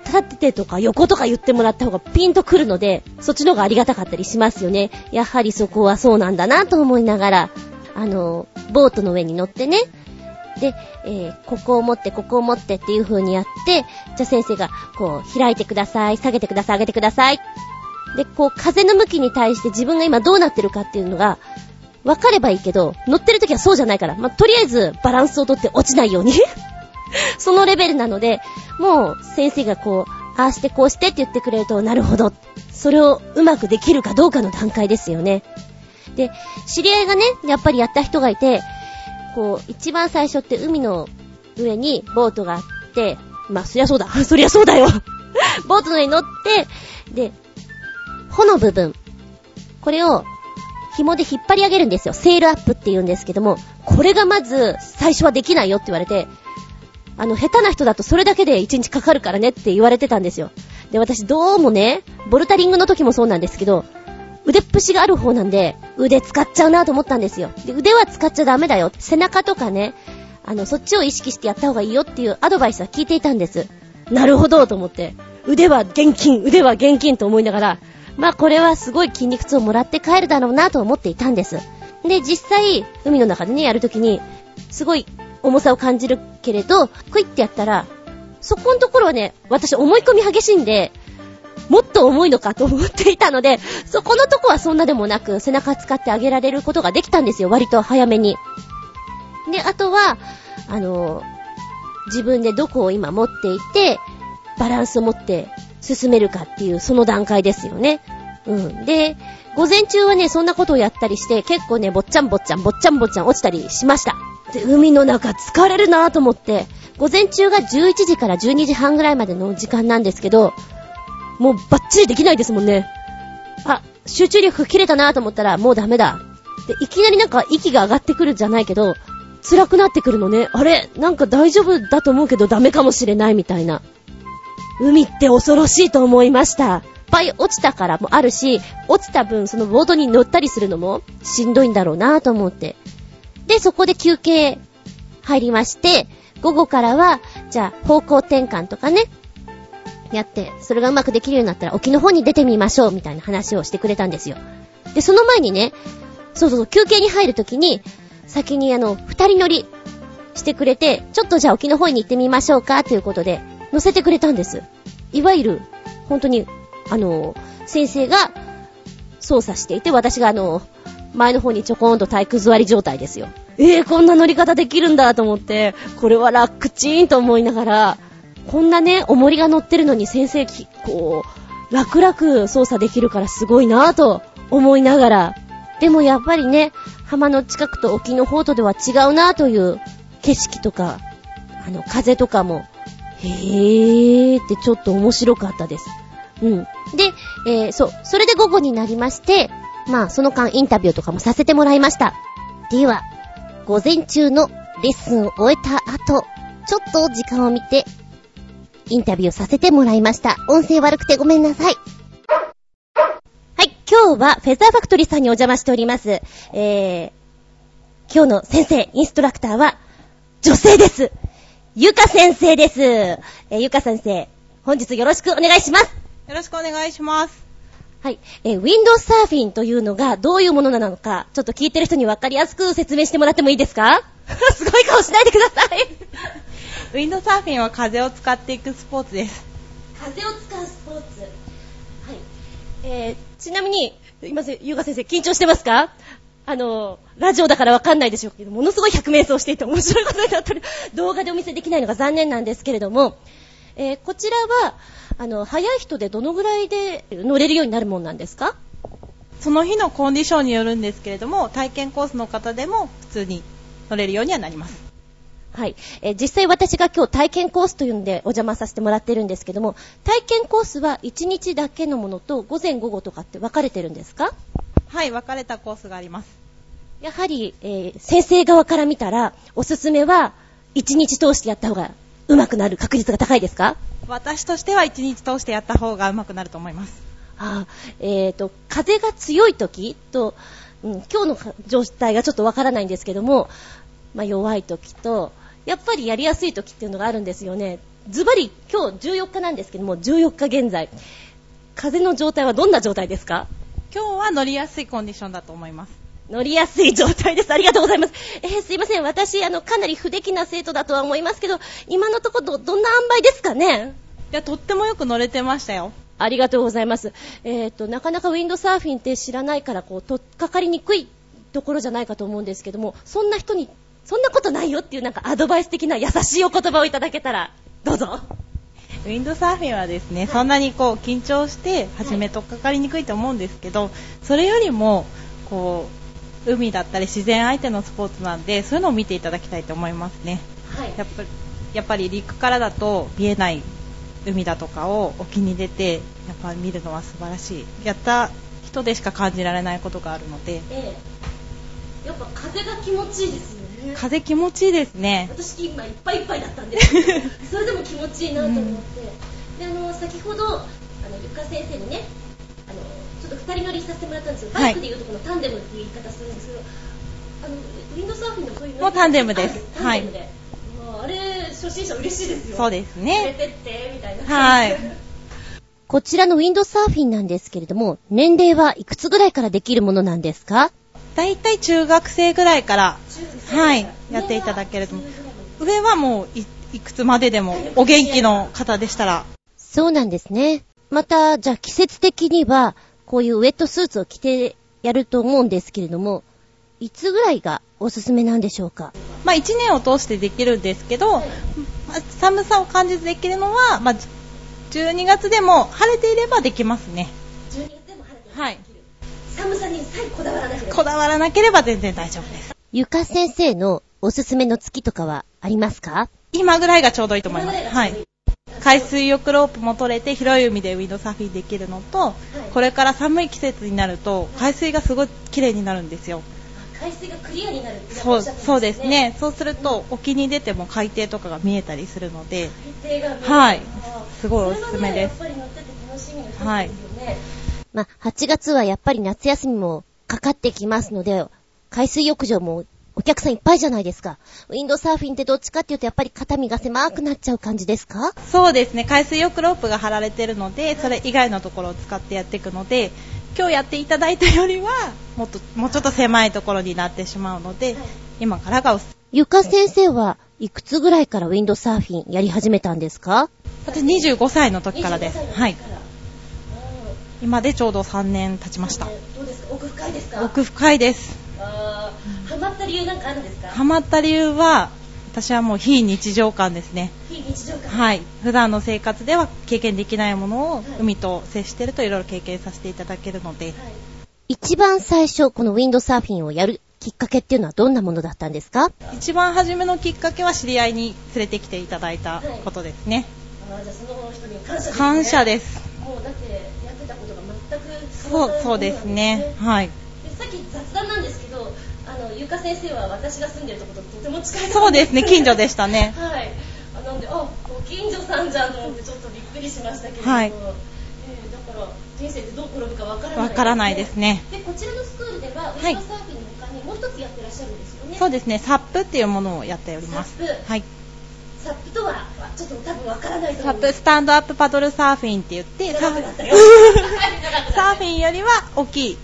立ててとか横とか言ってもらった方がピンとくるので、そっちの方がありがたかったりしますよね。やはりそこはそうなんだなと思いながら、あの、ボートの上に乗ってね、で、えー、ここを持って、ここを持ってっていう風にやって、じゃあ先生が、こう、開いてください、下げてください、上げてください。で、こう、風の向きに対して自分が今どうなってるかっていうのが、分かればいいけど、乗ってる時はそうじゃないから、まあ、とりあえずバランスをとって落ちないように そのレベルなので、もう先生がこう、ああしてこうしてって言ってくれると、なるほど。それをうまくできるかどうかの段階ですよね。で、知り合いがね、やっぱりやった人がいて、こう、一番最初って海の上にボートがあって、まあ、そりゃそうだ。そりゃそうだよ ボートの上に乗って、で、帆の部分。これを紐で引っ張り上げるんですよ。セールアップって言うんですけども、これがまず最初はできないよって言われて、あの、下手な人だとそれだけで1日かかるからねって言われてたんですよ。で、私どうもね、ボルタリングの時もそうなんですけど、腕っぷしがある方なんで、腕使っちゃうなと思ったんですよ。で、腕は使っちゃダメだよ。背中とかね、あの、そっちを意識してやった方がいいよっていうアドバイスは聞いていたんです。なるほどと思って。腕は現金、腕は現金と思いながら、まあこれはすごい筋肉痛をもらって帰るだろうなと思っていたんです。で、実際、海の中でね、やるときに、すごい重さを感じるけれど、クイってやったら、そこのところはね、私思い込み激しいんで、もっと重いのかと思っていたので、そこのとこはそんなでもなく、背中使ってあげられることができたんですよ、割と早めに。で、あとは、あの、自分でどこを今持っていて、バランスを持って進めるかっていう、その段階ですよね。うん。で、午前中はね、そんなことをやったりして、結構ね、ぼっちゃんぼっちゃん、ぼっちゃんぼっちゃん落ちたりしました。で、海の中疲れるなぁと思って、午前中が11時から12時半ぐらいまでの時間なんですけど、もうバッチリできないですもんね。あ、集中力切れたなぁと思ったら、もうダメだ。で、いきなりなんか息が上がってくるじゃないけど、辛くなってくるのね。あれなんか大丈夫だと思うけどダメかもしれないみたいな。海って恐ろしいと思いました。いっぱい落ちたからもあるし、落ちた分そのボードに乗ったりするのもしんどいんだろうなと思って。で、そこで休憩入りまして、午後からは、じゃあ方向転換とかね、やって、それがうまくできるようになったら沖の方に出てみましょう、みたいな話をしてくれたんですよ。で、その前にね、そうそうそう、休憩に入るときに、先にあの、二人乗りしてくれて、ちょっとじゃあ沖の方に行ってみましょうか、ということで、乗せてくれたんです。いわゆる、本当に、あの、先生が操作していて、私があの、前の方にちょこんと体育座り状態ですよ。えー、こんな乗り方できるんだと思って、これは楽ちーんと思いながら、こんなね、重りが乗ってるのに先生、こう、楽々操作できるからすごいなぁと思いながら、でもやっぱりね、浜の近くと沖の方とでは違うなぁという景色とか、あの、風とかも、へーってちょっと面白かったです。うん。で、えー、そう、それで午後になりまして、まあ、その間インタビューとかもさせてもらいました。では、午前中のレッスンを終えた後、ちょっと時間を見て、インタビューさせてもらいました。音声悪くてごめんなさい。はい、今日はフェザーファクトリーさんにお邪魔しております。えー、今日の先生、インストラクターは、女性です。ゆか先生です。えー、ゆか先生、本日よろしくお願いします。よろしくお願いします。はい。えー、ウィンドウサーフィンというのがどういうものなのか、ちょっと聞いてる人に分かりやすく説明してもらってもいいですか？すごい顔しないでください。ウィンドサーフィンは風を使っていくスポーツです。風を使うスポーツ。はい。えー、ちなみに、今せ、ゆうが先生、緊張してますか？あの、ラジオだからわかんないでしょうけど、ものすごい百面相していて面白いことになってる。動画でお見せできないのが残念なんですけれども、えー、こちらは、あの、早い人でどのぐらいで乗れるようになるもんなんですか？その日のコンディションによるんですけれども、体験コースの方でも普通に乗れるようにはなります。はい。えー実際私が今日体験コースというんでお邪魔させてもらってるんですけども、体験コースは1日だけのものと午前午後とかって分かれてるんですか？はい、分かれたコースがあります。やはり、えー先生側から見たら、おすすめは1日通してやった方が上手くなる確率が高いですか？私としては1日通してやった方が上手くなると思います。あーえーと、風が強い時と、うん、今日のか状態がちょっとわからないんですけども、まあ、弱い時と、やっぱりやりやすい時っていうのがあるんですよね。ズバリ、今日14日なんですけども、14日現在、風の状態はどんな状態ですか？今日は乗りやすいコンディションだと思います。乗りやすい状態です。ありがとうございます。えーすいません。私、あの、かなり不出来な生徒だとは思いますけど、今のところど、どんな塩梅ですかね？いや、とってもよく乗れてましたよ。ありがとうございます。えっ、と、なかなかウィンドサーフィンって知らないから、こう、とっかかりにくいところじゃないかと思うんですけども、そんな人に、そんなことないよっていうなんかアドバイス的な優しいお言葉をいただけたら、どうぞ。ウィンドサーフィンはですね、そんなにこう緊張して始めとっかかりにくいと思うんですけど、それよりもこう海だったり自然相手のスポーツなんで、そういうのを見ていただきたいと思いますね。はいやっぱりやっぱり陸からだと見えない海だとかを沖に出てやっぱり見るのは素晴らしい。やった人でしか感じられないことがあるので、ええやっぱ風が気持ちいいですよね。風気持ちいいですね。私今いっぱいいっぱいだったんで。すけどそれでも気持ちいいなと思って、であの先ほどあのゆか先生にねあのちょっと2人乗りさせてもらったんですよ。バイクでいうとこのタンデムっていう言い方するんですけど、あのウィンドサーフィンのそういう乗りもうタンデムです。あタンデムで、もうあれ初心者嬉しいですよ。そうです連れね。てってみたいな。はい。こちらのウィンドサーフィンなんですけれども年齢はいくつぐらいからできるものなんですか？だいたい中学生ぐらいから、はい、やっていただけると。上はもういいくつまででもお元気の方でしたら、そうなんですね。また、じゃあ季節的には、こういうウェットスーツを着てやると思うんですけれども、いつぐらいがおすすめなんでしょうか？まあ1年を通してできるんですけど、まあ寒さを感じずできるのは、まあ、12月でも晴れていればできますね。12月でも晴れてはい。寒さにさえこだわらなけれこだわらなければ全然大丈夫です。ゆか先生のおすすめの月とかはありますか？今ぐらいがちょうどいいと思います。はい。海水浴ロープも取れて広い海でウィンドサーフィンできるのと、これから寒い季節になると海水がすごい綺麗になるんですよ。海水がクリアになるってそうそうですね。そうすると沖に出ても海底とかが見えたりするので、海底が見えるはいすごいおすすめですそれはねやっぱり乗ってて楽しみの一つですよね。まあ、8月はやっぱり夏休みもかかってきますので、海水浴場もお客さんいっぱいじゃないですか。ウィンドサーフィンってどっちかっていうとやっぱり肩身が狭くなっちゃう感じですか？そうですね。海水浴ロープが張られてるので、それ以外のところを使ってやっていくので、今日やっていただいたよりはもっともうちょっと狭いところになってしまうので、今からがおすゆか先生はいくつぐらいからウィンドサーフィンやり始めたんですか？私25歳の時からです。25歳の時はい。今でちょうど3年経ちました。どうですか？奥深いですか？奥深いです。ハマった理由なんかあるんですか？ハマった理由は、私はもう非日常感ですね。非日常感。はい。普段の生活では経験できないものを海と接してるといろいろ経験させていただけるので、一番最初、このウィンドサーフィンをやるきっかけっていうのはどんなものだったんですか？一番初めのきっかけは知り合いに連れてきていただいたことですね。ああ、じゃあその人に感謝です、ね。感謝です。もうだっそう、そうですね。はい。でさっき雑談なんですけど、あの、ゆか先生は私が住んでるところととても近いそうですね、近所でしたね。はい。あなんで、あ、ご近所さんじゃんと思ってちょっとびっくりしましたけれども、はいえーだから人生ってどう転ぶかわからない、わからないですね。で、こちらのスクールでは、ウィンドサーフィンの他にもう一つやってらっしゃるんですよね。そうですね、サップっていうものをやっております。サップはい。サップとは、ちょっと多分わからないとサップ、思うスタンドアップパドルサーフィンって言って、サーサーフィンよりは大きい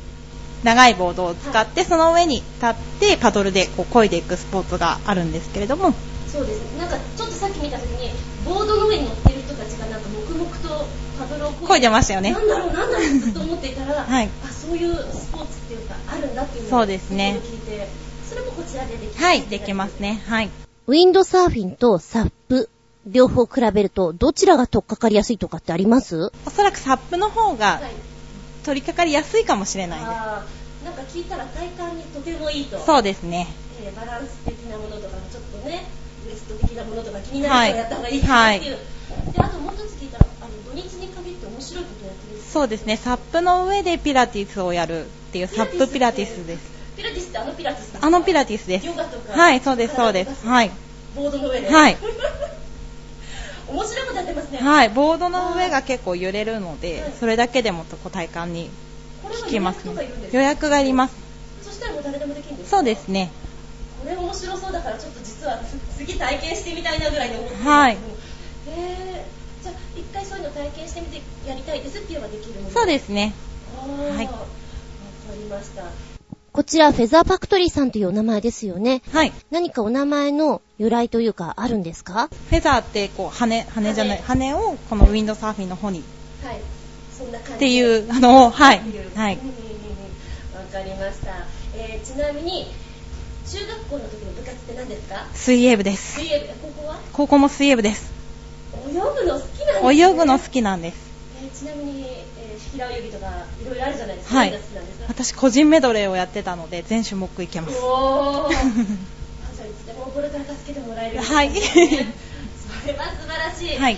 長いボードを使って、その上に立ってパドルでこう漕いでいくスポーツがあるんですけれども、そうです。ね。なんかちょっとさっき見たときに、ボードの上に乗ってる人たちがなんか黙々とパドルを漕いでましたよね。なんだろう、なんだろうずっと思っていたら、はい。あ、そういうスポーツっていうか、あるんだっていうのをそうですね。聞いて、それもこちらでできる。はい、できますね。はい。ウィンドサーフィンとサップ、両方比べると、どちらが取っかかりやすいとかってあります？おそらくサップの方がはい。取り掛かりやすいかもしれないであーなんか聞いたら体感にとてもいいと。す。そうですね。えーバランス的なものとか、ちょっとね、ウエスト的なものとか気になる人はやった方がいいかなっていう。で、あともう一つ聞いたら、あの土日に限って面白いことやってるんですそうですね、サップの上でピラティスをやるっていうサップピラティスです。ピラティスってあのピラティスですか？あのピラティスですヨ。ガとかはい、そうです、そうです。はい。ボードの上ではい 面白いことやってますね。はい、ボードの上が結構揺れるのではい、それだけでもこう体感にこれは効きます予約とかいるんです。か？予約がいります。そしたらもう誰でもできるんですか？そうですね。これ面白そうだからちょっと実は次体験してみたいなぐらいに思ってはい。へえじゃあ一回そういうの体験してみてやりたいですって言えばできるそうですね。あー。はい。わかりました。こちらフェザーファクトリーさんというお名前ですよね。はい。何かお名前の由来というかあるんですか？フェザーってこう羽、羽じゃない、羽をこのウィンドサーフィンの方に。はい。そんな感じ。っていう、あの、はい。はい。わかりました、えー、ちなみに中学校の時の部活って何ですか？水泳部です。水泳部。高校は？高校も水泳部です。泳ぐの好きなんですね。泳ぐの好きなんです。えーちなみに、えー、平泳ぎとかいろいろあるじゃないですか。はい。私個人メドレーをやってたので、全種目いけます。おー あじゃあいつでもこれから助けてもらえるはいそれは素晴らしい。はい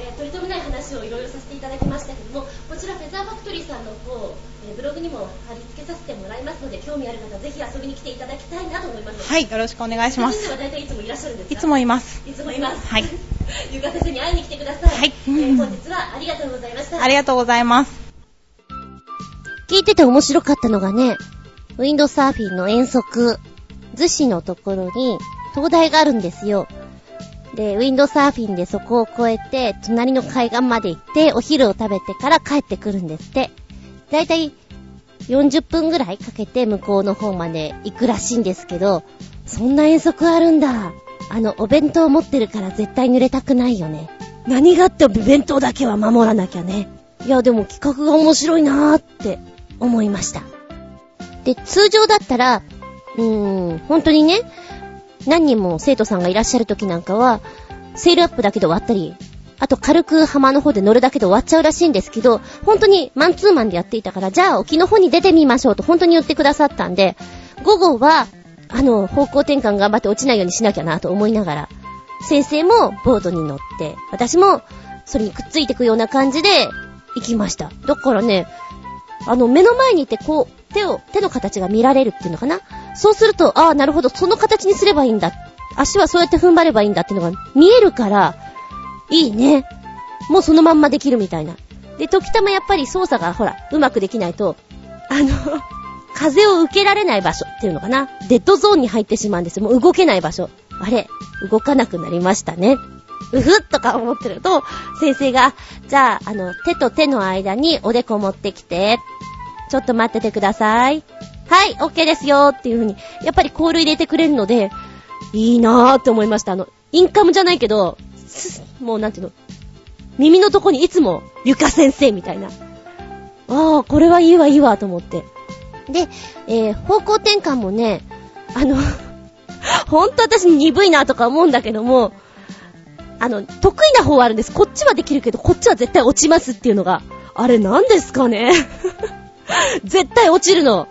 えー取り留めない話をいろいろさせていただきましたけども、こちらフェザーファクトリーさんの方、えーブログにも貼り付けさせてもらいますので、興味ある方ぜひ遊びに来ていただきたいなと思います。はい、よろしくお願いします先生。は大体いつもいらっしゃるんですかいつもいます。いつもいます。はい。ゆか先生に会いに来てください。はいえー本日はありがとうございました。ありがとうございます。聞いてて面白かったのがね、ウィンドサーフィンの遠足、逗子のところに灯台があるんですよ。で、ウィンドサーフィンでそこを越えて、隣の海岸まで行って、お昼を食べてから帰ってくるんですって。だいたい40分ぐらいかけて向こうの方まで行くらしいんですけど、そんな遠足あるんだ。あの、お弁当持ってるから絶対濡れたくないよね。何があっても弁当だけは守らなきゃね。いや、でも企画が面白いなーって思いました。で、通常だったら、うーん、本当にね、何人も生徒さんがいらっしゃる時なんかは、セールアップだけで終わったり、あと軽く浜の方で乗るだけで終わっちゃうらしいんですけど、本当にマンツーマンでやっていたから、じゃあ沖の方に出てみましょうと本当に言ってくださったんで、午後は、あの、方向転換頑張って落ちないようにしなきゃなと思いながら、先生もボードに乗って、私もそれにくっついていくような感じで行きました。だからね、あの、目の前にいてこう、手を、手の形が見られるっていうのかな？そうすると、ああ、なるほど、その形にすればいいんだ。足はそうやって踏ん張ればいいんだっていうのが見えるから、いいね。もうそのまんまできるみたいな。で、時たまやっぱり操作がほら、うまくできないと、あの、風を受けられない場所っていうのかな？デッドゾーンに入ってしまうんですよ。もう動けない場所。あれ、動かなくなりましたね。うふっとか思ってると、先生が、じゃあ、あの、手と手の間におでこ持ってきて、ちょっと待っててください。はい、OK ですよっていう風に、やっぱりコール入れてくれるので、いいなーって思いました。あの、インカムじゃないけど、もうなんていうの、耳のとこにいつも、ゆか先生みたいな。ああ、これはいいわ、いいわ、と思って。で、えー、方向転換もね、あの、ほんと私鈍いなとか思うんだけども、あの、得意な方はあるんです。こっちはできるけど、こっちは絶対落ちますっていうのが。あれ何ですかね？絶対落ちるの。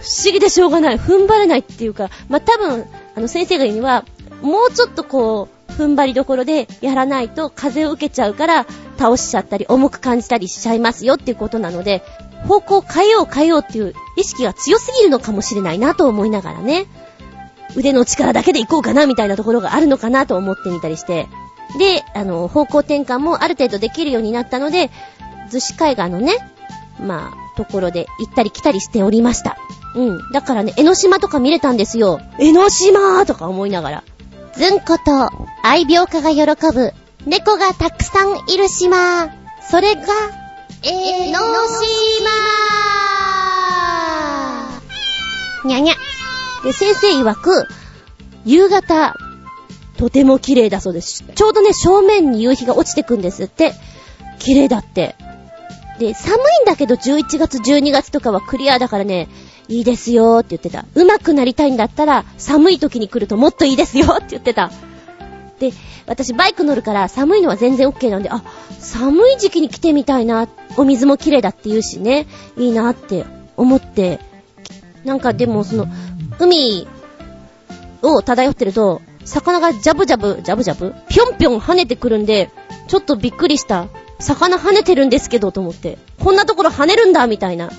不思議でしょうがない。踏ん張れないっていうか、まあ、多分、あの先生が言うには、もうちょっとこう、踏ん張りどころでやらないと風を受けちゃうから倒しちゃったり重く感じたりしちゃいますよっていうことなので、方向を変えよう変えようっていう意識が強すぎるのかもしれないなと思いながらね。腕の力だけで行こうかなみたいなところがあるのかなと思ってみたりして。で、あの、方向転換もある程度できるようになったので、逗子海岸のね、まあ、ところで行ったり来たりしておりました。うん。だからね、江ノ島とか見れたんですよ。江ノ島とか思いながら。ずんこと、愛病家が喜ぶ、猫がたくさんいる島。それが、江ノ島にゃにゃ。で、先生曰く、夕方、とても綺麗だそうです。ちょうどね、正面に夕日が落ちてくんですって。綺麗だって。で、寒いんだけど11月12月とかはクリアだからね、いいですよって言ってた。上手くなりたいんだったら、寒い時に来るともっといいですよって言ってた。で、私バイク乗るから寒いのは全然 OK なんで、あ、寒い時期に来てみたいな。お水も綺麗だって言うしね、いいなって思って、なんかでもその、海を漂ってると、魚がジャブジャブ、ジャブジャブ？ぴょんぴょん跳ねてくるんで、ちょっとびっくりした。魚跳ねてるんですけど、と思って。こんなところ跳ねるんだ、みたいな。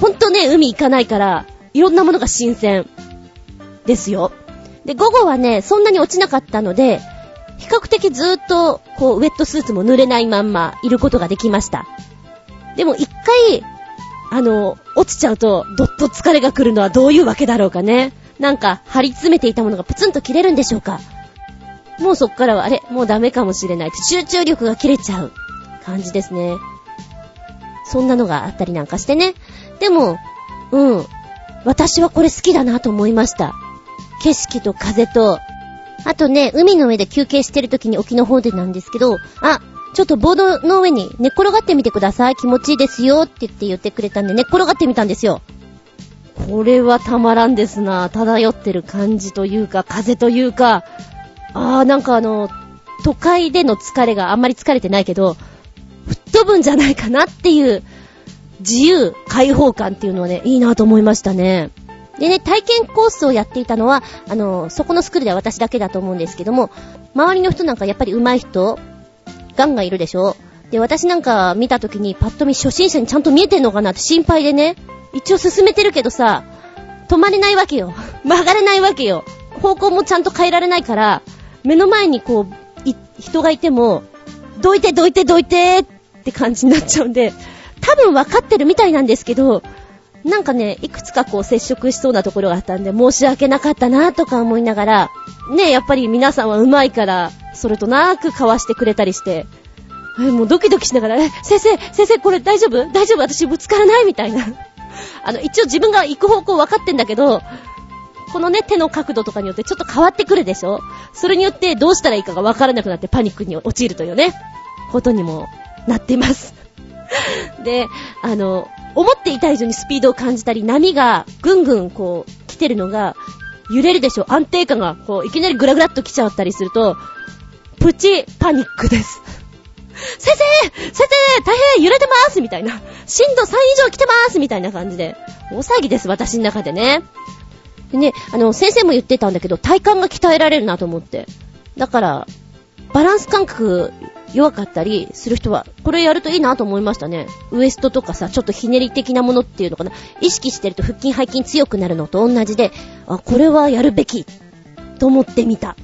ほんとね、海行かないから、いろんなものが新鮮。ですよ。で、午後はね、そんなに落ちなかったので、比較的ずーっと、こう、ウェットスーツも濡れないまんま、いることができました。でも一回、あの、落ちちゃうと、どっと疲れが来るのはどういうわけだろうかね。なんか、張り詰めていたものがプツンと切れるんでしょうか。もうそっからは、あれ、もうダメかもしれない。集中力が切れちゃう感じですね。そんなのがあったりなんかしてね。でも、うん。私はこれ好きだなと思いました。景色と風と、あとね、海の上で休憩してる時に沖の方でなんですけど、あ、ちょっとボードの上に寝っ転がってみてください。気持ちいいですよって言って言ってくれたんで、寝っ転がってみたんですよ。これはたまらんですな。漂ってる感じというか、風というか、あーなんかあの、都会での疲れがあんまり疲れてないけど、吹っ飛ぶんじゃないかなっていう、自由、開放感っていうのはね、いいなと思いましたね。でね、体験コースをやっていたのは、あの、そこのスクールでは私だけだと思うんですけども、周りの人なんかやっぱり上手い人、ガンガンいるでしょで、私なんか見た時にパッと見初心者にちゃんと見えてんのかなって心配でね、一応進めてるけどさ、止まれないわけよ。曲がれないわけよ。方向もちゃんと変えられないから、目の前にこう、人がいても、どいてどいてどいてって感じになっちゃうんで、多分分かってるみたいなんですけど、なんかね、いくつかこう接触しそうなところがあったんで、申し訳なかったなとか思いながら、ね、やっぱり皆さんは上手いから、それとなく交わしてくれたりして、え、もうドキドキしながら、え、先生、先生これ大丈夫？大丈夫？私ぶつからない？みたいな。あの、一応自分が行く方向分かってんだけど、このね、手の角度とかによってちょっと変わってくるでしょ？それによってどうしたらいいかがわからなくなってパニックに陥るというね、ことにもなっています。で、あの、思っていた以上にスピードを感じたり、波がぐんぐんこう来てるのが揺れるでしょ？安定感がこういきなりグラグラっと来ちゃったりすると、プチパニックです。先生先生大変揺れてますみたいな。震度3以上来てますみたいな感じで。大騒ぎです、私の中でね。でね、あの、先生も言ってたんだけど、体幹が鍛えられるなと思って。だから、バランス感覚弱かったりする人は、これやるといいなと思いましたね。ウエストとかさ、ちょっとひねり的なものっていうのかな。意識してると腹筋背筋強くなるのと同じで、あ、これはやるべき、と思ってみた。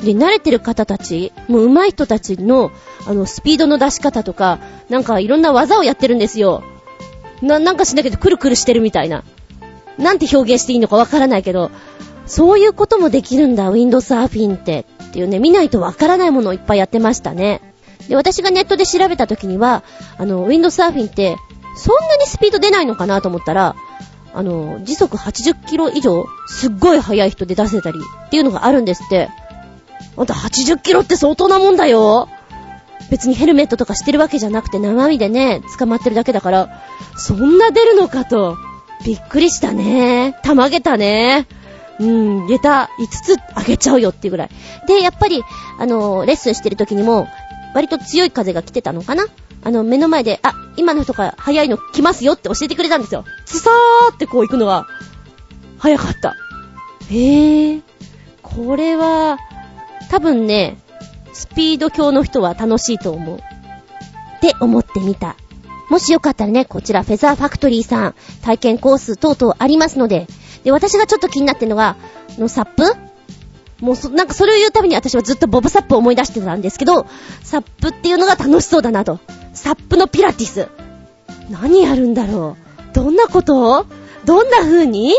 で、慣れてる方たち、もう上手い人たちの、あの、スピードの出し方とか、なんかいろんな技をやってるんですよ。な、なんかしなきゃくるくるしてるみたいな。なんて表現していいのかわからないけど、そういうこともできるんだ、ウィンドサーフィンって。っていうね、見ないとわからないものをいっぱいやってましたね。で、私がネットで調べた時には、あの、ウィンドサーフィンって、そんなにスピード出ないのかなと思ったら、あの、時速80キロ以上、すっごい速い人で出せたりっていうのがあるんですって。あんた80キロって相当なもんだよ。別にヘルメットとかしてるわけじゃなくて生身でね、捕まってるだけだから、そんな出るのかと。びっくりしたね。たまげたね。うん、下駄5つあげちゃうよっていうぐらい。で、やっぱり、あの、レッスンしてる時にも、割と強い風が来てたのかな？あの、目の前で、あ、今の人か早いの来ますよって教えてくれたんですよ。つさーってこう行くのが、早かった。へえ、これは、多分ね、スピード強の人は楽しいと思う。って思ってみた。もしよかったらね、こちらフェザーファクトリーさん、体験コース等々ありますので、で、私がちょっと気になってるのが、のサップ？もうそ、なんかそれを言うたびに私はずっとボブサップを思い出してたんですけど、サップっていうのが楽しそうだなと。サップのピラティス。何やるんだろうどんなこと？どんな風に？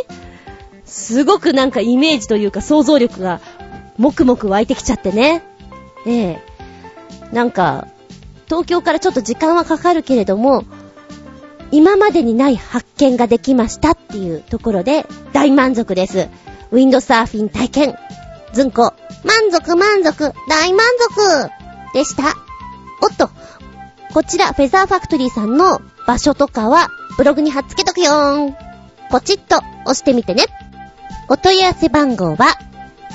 すごくなんかイメージというか想像力がもくもく湧いてきちゃってね。ええ。なんか、東京からちょっと時間はかかるけれども、今までにない発見ができましたっていうところで大満足です。ウィンドサーフィン体験、ずんこ、満足満足、大満足でした。おっと、こちらフェザーファクトリーさんの場所とかはブログに貼っつけとくよーん。ポチッと押してみてね。お問い合わせ番号は、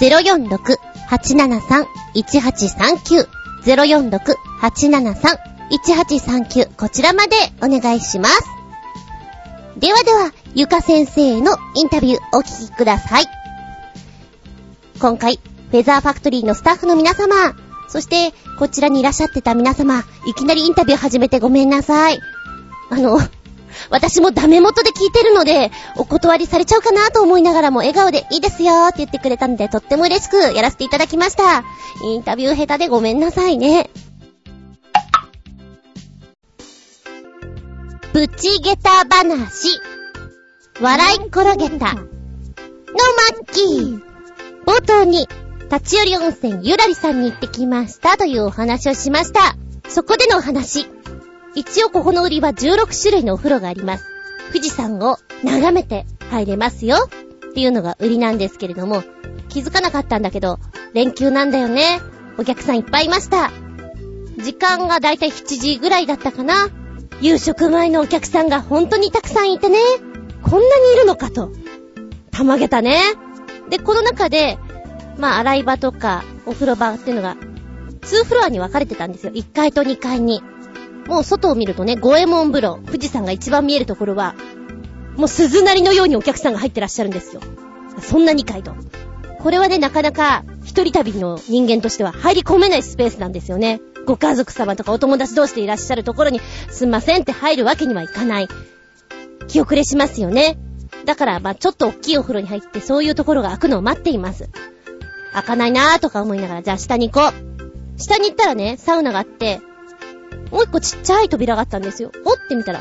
046-873-1839 046-873-1839こちらまでお願いします。ではでは、ゆか先生のインタビューお聞きください。今回、フェザーファクトリーのスタッフの皆様、そして、こちらにいらっしゃってた皆様、いきなりインタビュー始めてごめんなさい。あの、私もダメ元で聞いてるので、お断りされちゃうかなと思いながらも笑顔でいいですよって言ってくれたんで、とっても嬉しくやらせていただきました。インタビュー下手でごめんなさいね。プチゲタ話。笑い転げた。のマッキー。冒頭に、立ち寄り温泉ゆらりさんに行ってきましたというお話をしました。そこでのお話。一応ここの売りは16種類のお風呂があります。富士山を眺めて入れますよっていうのが売りなんですけれども、気づかなかったんだけど、連休なんだよね。お客さんいっぱいいました。時間がだいたい7時ぐらいだったかな。夕食前のお客さんが本当にたくさんいてね。こんなにいるのかと。たまげたね。で、この中で、まあ、洗い場とか、お風呂場っていうのが、2フロアに分かれてたんですよ。1階と2階に。もう外を見るとね、五右衛門風呂、富士山が一番見えるところは、もう鈴なりのようにお客さんが入ってらっしゃるんですよ。そんな2階と。これはね、なかなか、一人旅の人間としては入り込めないスペースなんですよね。ご家族様とかお友達同士でいらっしゃるところに、すんませんって入るわけにはいかない。気遅れしますよね。だから、まあちょっと大きいお風呂に入って、そういうところが開くのを待っています。開かないなーとか思いながら、じゃあ下に行こう。下に行ったらね、サウナがあって、もう一個ちっちゃい扉があったんですよ。おって見たら、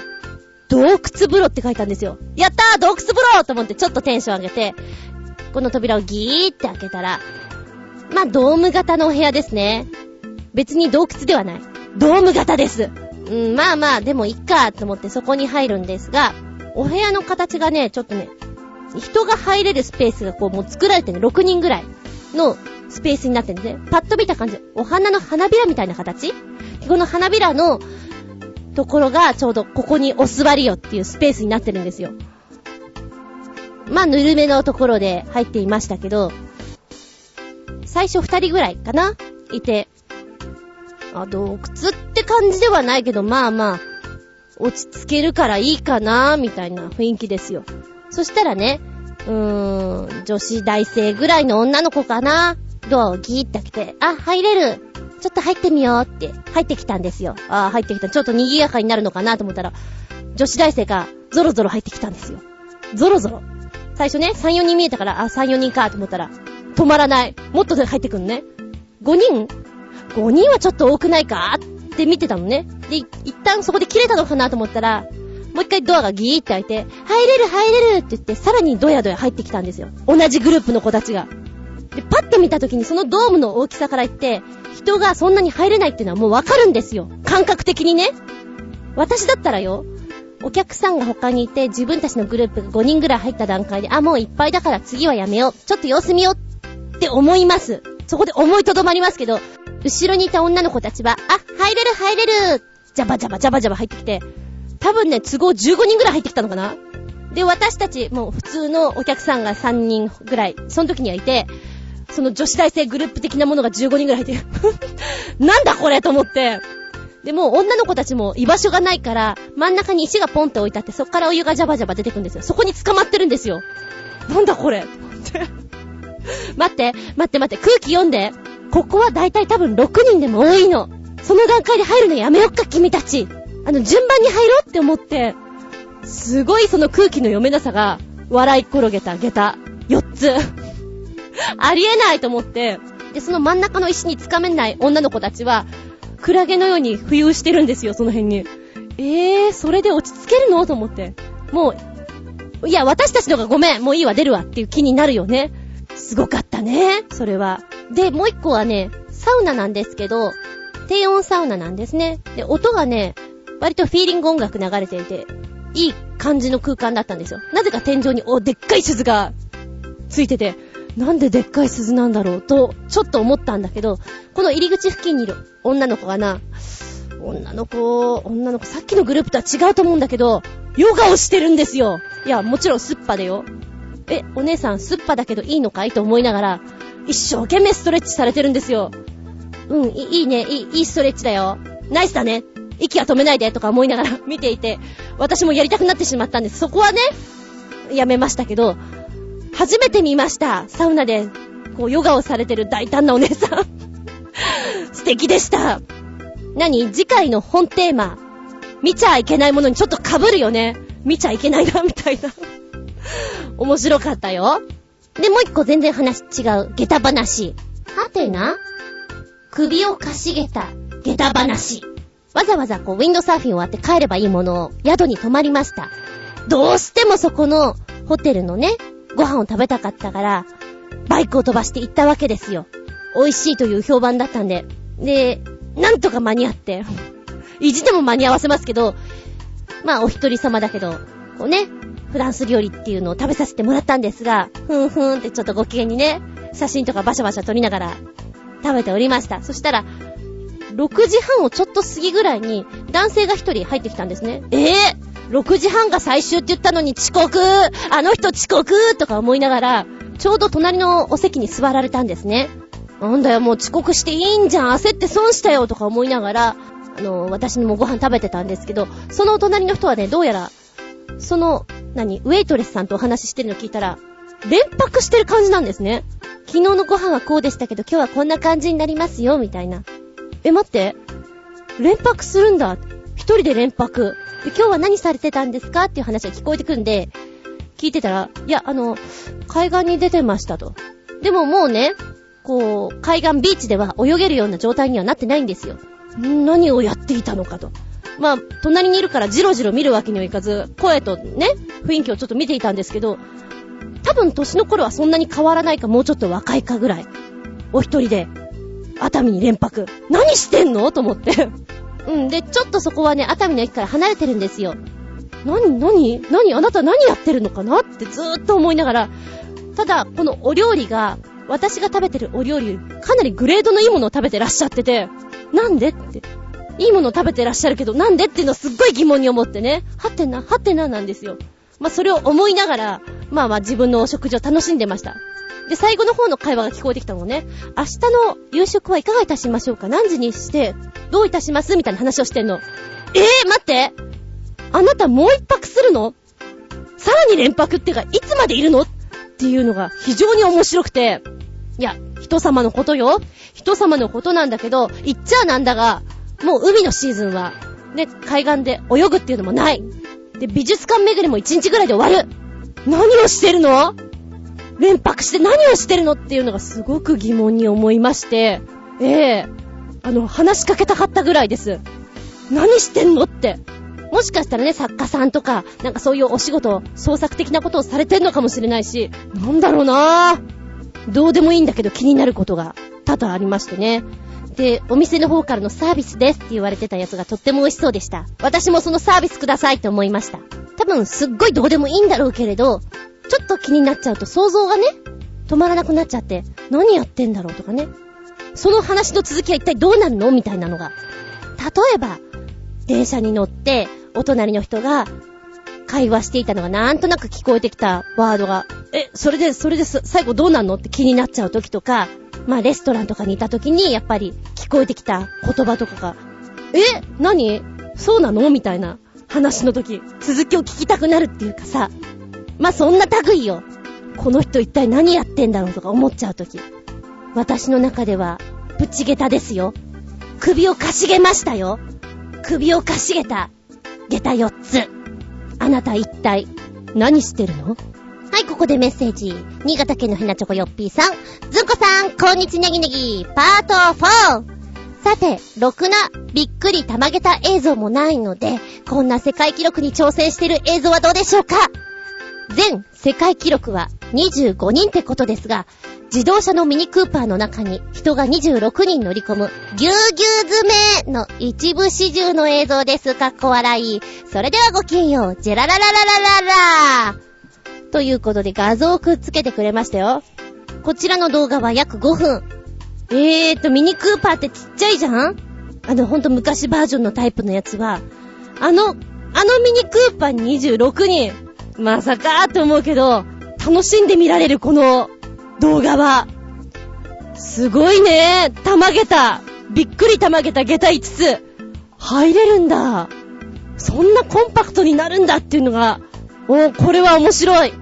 洞窟風呂って書いたんですよ。やったー洞窟風呂と思ってちょっとテンション上げて、この扉をギーって開けたら、まあ、ドーム型のお部屋ですね。別に洞窟ではない。ドーム型です。うん、まあまあ、でもいっかーと思ってそこに入るんですが、お部屋の形がね、ちょっとね、人が入れるスペースがこうもう作られてね、6人ぐらいのスペースになってるんですね。パッと見た感じ、お花の花びらみたいな形？この花びらのところがちょうどここにお座りよっていうスペースになってるんですよ。まあ、ぬるめのところで入っていましたけど、最初二人ぐらいかな？いて、あ、洞窟って感じではないけど、まあまあ、落ち着けるからいいかなみたいな雰囲気ですよ。そしたらね、うーん、女子大生ぐらいの女の子かな？ドアをギーって開けて、あ、入れるちょっと入ってみようって、入ってきたんですよ。あ入ってきた。ちょっと賑やかになるのかなと思ったら、女子大生がゾロゾロ入ってきたんですよ。ゾロゾロ。最初ね、3、4人見えたから、あ、3、4人かと思ったら、止まらない。もっと入ってくんね。5人 ?5 人はちょっと多くないか？って見てたのね。で、一旦そこで切れたのかなと思ったら、もう一回ドアがギーって開いて、入れる入れるって言って、さらにドヤドヤ入ってきたんですよ。同じグループの子たちが。で、パッと見た時にそのドームの大きさから言って、人がそんなに入れないっていうのはもうわかるんですよ。感覚的にね。私だったらよ、お客さんが他にいて、自分たちのグループが5人ぐらい入った段階で、あ、もういっぱいだから次はやめよう。ちょっと様子見ようって思います。そこで思いとどまりますけど、後ろにいた女の子たちは、あ、入れる入れるジャバジャバジャバジャバ入ってきて、多分ね、都合15人ぐらい入ってきたのかなで、私たち、もう普通のお客さんが3人ぐらい、その時にはいて、その女子大生グループ的なものが15人ぐらい入って、なんだこれと思って。で、もう女の子たちも居場所がないから、真ん中に石がポンって置いてあって、そっからお湯がジャバジャバ出てくるんですよ。そこに捕まってるんですよ。なんだこれ 待って、待って待って、空気読んで。ここはだいたい多分6人でも多いの。その段階で入るのやめよっか、君たち。あの、順番に入ろうって思って、すごいその空気の読めなさが、笑い転げた下駄、4つ。ありえないと思って、で、その真ん中の石につかめない女の子たちは、クラゲのように浮遊してるんですよ、その辺に。えー、それで落ち着けるの？と思って。もう、いや、私たちのがごめん、もういいわ、出るわっていう気になるよね。すごかったね、それは。で、もう一個はね、サウナなんですけど、低温サウナなんですね。で、音がね、割とフィーリング音楽流れていて、いい感じの空間だったんですよ。なぜか天井に、お、でっかい鈴がついてて、なんででっかい鈴なんだろうと、ちょっと思ったんだけど、この入り口付近にいる女の子がな、女の子、女の子、さっきのグループとは違うと思うんだけど、ヨガをしてるんですよ。いや、もちろんスッパでよ。え、お姉さんスッパだけどいいのかいと思いながら、一生懸命ストレッチされてるんですよ。うん、いいね、いい、いいストレッチだよ。ナイスだね。息は止めないでとか思いながら 見ていて、私もやりたくなってしまったんです。そこはね、やめましたけど、初めて見ました。サウナで、こう、ヨガをされてる大胆なお姉さん。素敵でした。何？次回の本テーマ。見ちゃいけないものにちょっと被るよね。見ちゃいけないな、みたいな。面白かったよ。で、もう一個全然話違う。下駄話。はてな？首をかしげた下駄話。わざわざこう、ウィンドサーフィン終わって帰ればいいものを宿に泊まりました。どうしてもそこのホテルのね、ご飯を食べたかったから、バイクを飛ばして行ったわけですよ。美味しいという評判だったんで。で、なんとか間に合って。意地でも間に合わせますけど、まあお一人様だけど、こうね、フランス料理っていうのを食べさせてもらったんですが、ふんふんってちょっとご機嫌にね、写真とかバシャバシャ撮りながら食べておりました。そしたら、6時半をちょっと過ぎぐらいに男性が一人入ってきたんですね。ええー6時半が最終って言ったのに遅刻あの人遅刻とか思いながら、ちょうど隣のお席に座られたんですね。なんだよ、もう遅刻していいんじゃん、焦って損したよとか思いながら、あの、私にもご飯食べてたんですけど、その隣の人はね、どうやら、その、何、ウェイトレスさんとお話ししてるの聞いたら、連泊してる感じなんですね。昨日のご飯はこうでしたけど、今日はこんな感じになりますよ、みたいな。え、待って。連泊するんだ。一人で連泊。今日は何されてたんですかっていう話が聞こえてくんで、聞いてたら、いや、あの、海岸に出てましたと。でももうね、こう、海岸ビーチでは泳げるような状態にはなってないんですよ。何をやっていたのかと。まあ、隣にいるからジロジロ見るわけにはいかず、声とね、雰囲気をちょっと見ていたんですけど、多分年の頃はそんなに変わらないか、もうちょっと若いかぐらい。お一人で、熱海に連泊。何してんの？と思って。うん。で、ちょっとそこはね、熱海の駅から離れてるんですよ。何何何あなた何やってるのかなってずーっと思いながら、ただ、このお料理が、私が食べてるお料理、かなりグレードのいいものを食べてらっしゃってて、なんでって。いいものを食べてらっしゃるけど、なんでっていうのをすっごい疑問に思ってね、はてな、はてななんですよ。まあ、それを思いながら、まあまあ自分のお食事を楽しんでました。で、最後の方の会話が聞こえてきたのね。明日の夕食はいかがいたしましょうか？何時にして、どういたします？みたいな話をしてんの。えー、待ってあなたもう一泊するの？さらに連泊ってか、いつまでいるの？っていうのが非常に面白くて。いや、人様のことよ。人様のことなんだけど、言っちゃなんだが、もう海のシーズンは、ね、海岸で泳ぐっていうのもない。で、美術館巡りも一日ぐらいで終わる。何をしてるの？連泊して何をしてるのっていうのがすごく疑問に思いまして、ええー、あの、話しかけたかったぐらいです。何してんのって。もしかしたらね、作家さんとか、なんかそういうお仕事、創作的なことをされてんのかもしれないし、なんだろうなぁ。どうでもいいんだけど気になることが多々ありましてね。で、お店の方からのサービスですって言われてたやつがとっても美味しそうでした。私もそのサービスくださいって思いました。多分すっごいどうでもいいんだろうけれど、ちょっと気になっちゃうと想像がね、止まらなくなっちゃって、何やってんだろうとかね。その話の続きは一体どうなるのみたいなのが。例えば、電車に乗って、お隣の人が、会話していたのがなんとなく聞こえてきたワードが、え、それで、それで最後どうなんのって気になっちゃう時とか、まあレストランとかにいた時にやっぱり聞こえてきた言葉とかが、え何？そうなの？みたいな話の時、続きを聞きたくなるっていうかさ、まあそんな類よ。この人一体何やってんだろうとか思っちゃう時。私の中では、ぶち下駄ですよ。首をかしげましたよ。首をかしげた、下駄4つ。あなた一体、何してるの？はい、ここでメッセージ。新潟県のヘナチョコヨッピーさん。ずんこさん、こんにちネギネギ、パート 4! さて、ろくな、びっくりたまげた映像もないので、こんな世界記録に挑戦してる映像はどうでしょうか？全世界記録は25人ってことですが、自動車のミニクーパーの中に人が26人乗り込むぎゅうぎゅう詰めの一部始終の映像です。かっこ笑い。それではごきげんよう。ジェラララララララということで画像をくっつけてくれましたよ。こちらの動画は約5分。えーと、ミニクーパーってちっちゃいじゃん？あの、ほんと昔バージョンのタイプのやつは、あの、あのミニクーパーに26人。まさかーと思うけど、楽しんで見られるこの動画は。すごいね。たまげた。びっくりたまげた下駄5つ。入れるんだ。そんなコンパクトになるんだっていうのが、おこれは面白い。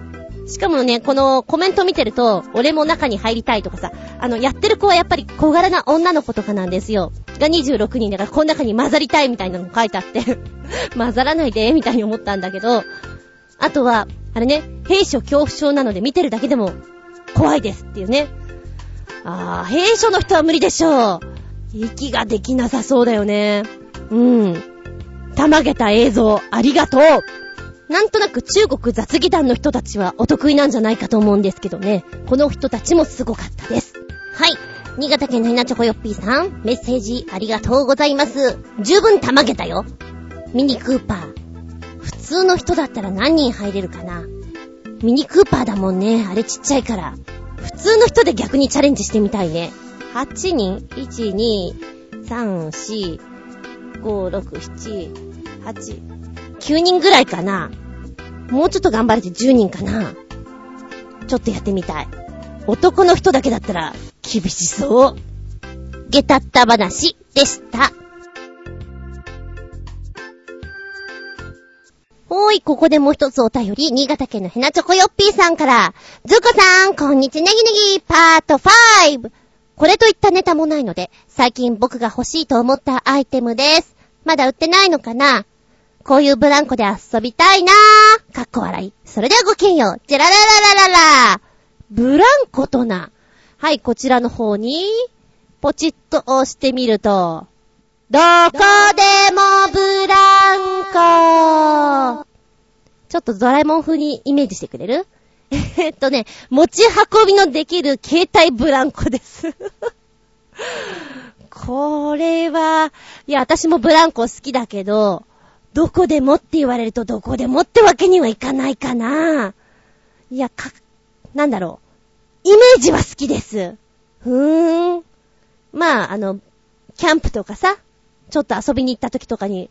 しかもね、このコメント見てると、俺も中に入りたいとかさ、あの、やってる子はやっぱり小柄な女の子とかなんですよ。が26人だから、この中に混ざりたいみたいなの書いてあって 混ざらないで、みたいに思ったんだけど、あとは、あれね、兵所恐怖症なので見てるだけでも怖いですっていうね。あー、兵所の人は無理でしょう。息ができなさそうだよね。うん。たまげた映像、ありがとう。なんとなく中国雑技団の人たちはお得意なんじゃないかと思うんですけどね。この人たちもすごかったです。はい。新潟県のひなチョコヨッピーさん、メッセージありがとうございます。十分たまげたよ。ミニクーパー。普通の人だったら何人入れるかな？ミニクーパーだもんね。あれちっちゃいから。普通の人で逆にチャレンジしてみたいね。8人 ?1、2、3、4、5、6、7、8、9人ぐらいかな。もうちょっと頑張れて10人かな。ちょっとやってみたい。男の人だけだったら厳しそう。下駄った話でした。ーい、ここでもう一つお便り、新潟県のヘナチョコヨッピーさんから、ズコさん、こんにちネギネギ、パート 5! これといったネタもないので、最近僕が欲しいと思ったアイテムです。まだ売ってないのかな？こういうブランコで遊びたいなぁ。かっこ笑い。それではごきげんよう。ジェララララララブランコとな。はい、こちらの方に、ポチッと押してみると、どこでもブランコちょっとドラえもん風にイメージしてくれる？えっとね、持ち運びのできる携帯ブランコです これは、いや、私もブランコ好きだけど、どこでもって言われるとどこでもってわけにはいかないかな。いや、か、なんだろう。イメージは好きです。ふーん。まあ、あの、キャンプとかさ、ちょっと遊びに行った時とかに、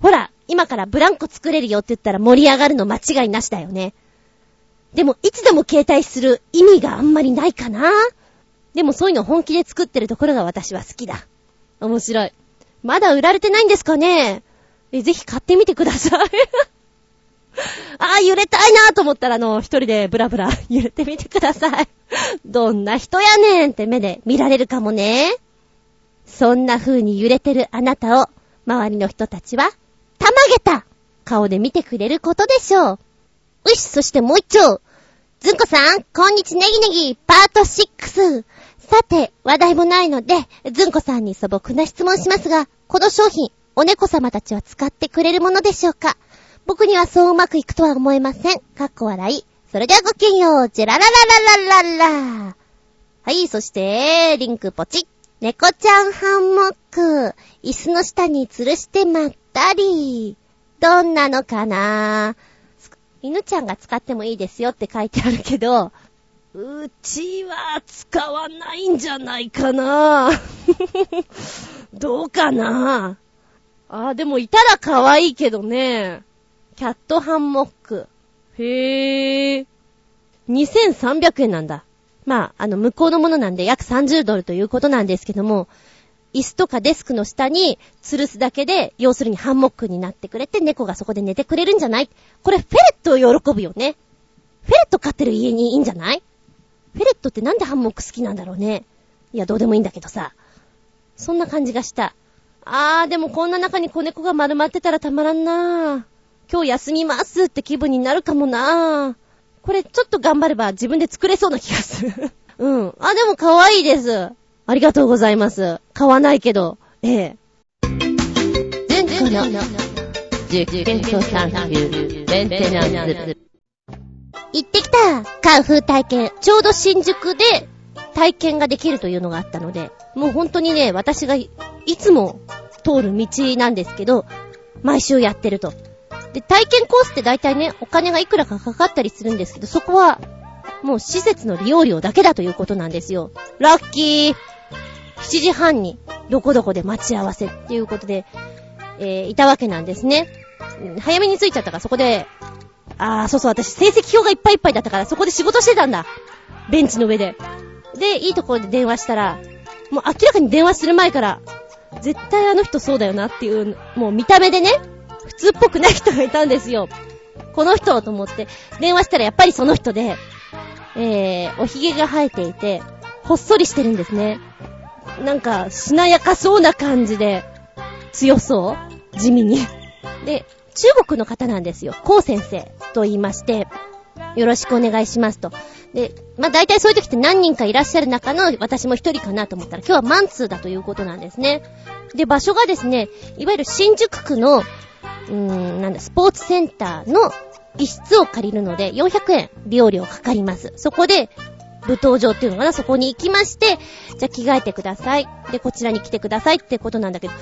ほら、今からブランコ作れるよって言ったら盛り上がるの間違いなしだよね。でも、いつでも携帯する意味があんまりないかなでもそういうの本気で作ってるところが私は好きだ。面白い。まだ売られてないんですかねえ、ぜひ買ってみてください。ああ、揺れたいなと思ったら、あの、一人でブラブラ 揺れてみてください。どんな人やねんって目で見られるかもね。そんな風に揺れてるあなたを、周りの人たちは、げた顔で見てくれることでしょう。うし、そしてもう一丁。ずんこさん、こんにちネギネギ、パート6。さて、話題もないので、ずんこさんに素朴な質問しますが、この商品、お猫様たちは使ってくれるものでしょうか？僕にはそううまくいくとは思えません。かっこ笑い。それではごきげんよう。ジェラララララララ。はい、そして、リンクポチッ。猫ちゃんハンモック。椅子の下に吊るしてまったり。どんなのかな？犬ちゃんが使ってもいいですよって書いてあるけど、うちは使わないんじゃないかな どうかな？あ、でもいたら可愛いけどね。キャットハンモック。へぇー。2300円なんだ。まあ、あの、向こうのものなんで約30ドルということなんですけども、椅子とかデスクの下に吊るすだけで、要するにハンモックになってくれて、猫がそこで寝てくれるんじゃない？これフェレットを喜ぶよね。フェレット飼ってる家にいいんじゃない？フェレットってなんでハンモック好きなんだろうね。いや、どうでもいいんだけどさ。そんな感じがした。あー、でもこんな中に子猫が丸まってたらたまらんなー。今日休みますって気分になるかもなー。これちょっと頑張れば自分で作れそうな気がする。うん。あ、でも可愛いです。ありがとうございます。買わないけど。ええ。前回の実験と探求メンテナンス。行ってきたカンフー体験。ちょうど新宿で体験ができるというのがあったので、もう本当にね、私がいつも通る道なんですけど、毎週やってると。で、体験コースって大体ね、お金がいくらかかかったりするんですけど、そこは、もう施設の利用料だけだということなんですよ。ラッキー !7 時半に、どこどこで待ち合わせっていうことで、えー、いたわけなんですね。早めに着いちゃったから、そこで、あー、そうそう、私、成績表がいっぱいいっぱいだったから、そこで仕事してたんだ。ベンチの上で。で、いいところで電話したら、もう明らかに電話する前から、絶対あの人そうだよなっていう、もう見た目でね、普通っぽくない人がいたんですよ。この人と思って、電話したらやっぱりその人で、えー、お髭が生えていて、ほっそりしてるんですね。なんか、しなやかそうな感じで、強そう？地味に。で、中国の方なんですよ。コウ先生と言いまして、よろしくお願いしますと。で、まあ、大体そういう時って何人かいらっしゃる中の私も一人かなと思ったら今日はマンツーだということなんですね。で、場所がですね、いわゆる新宿区の、うーん、なんだ、スポーツセンターの一室を借りるので400円利用料かかります。そこで、舞踏場っていうのかな、そこに行きまして、じゃあ着替えてください。で、こちらに来てくださいってことなんだけど。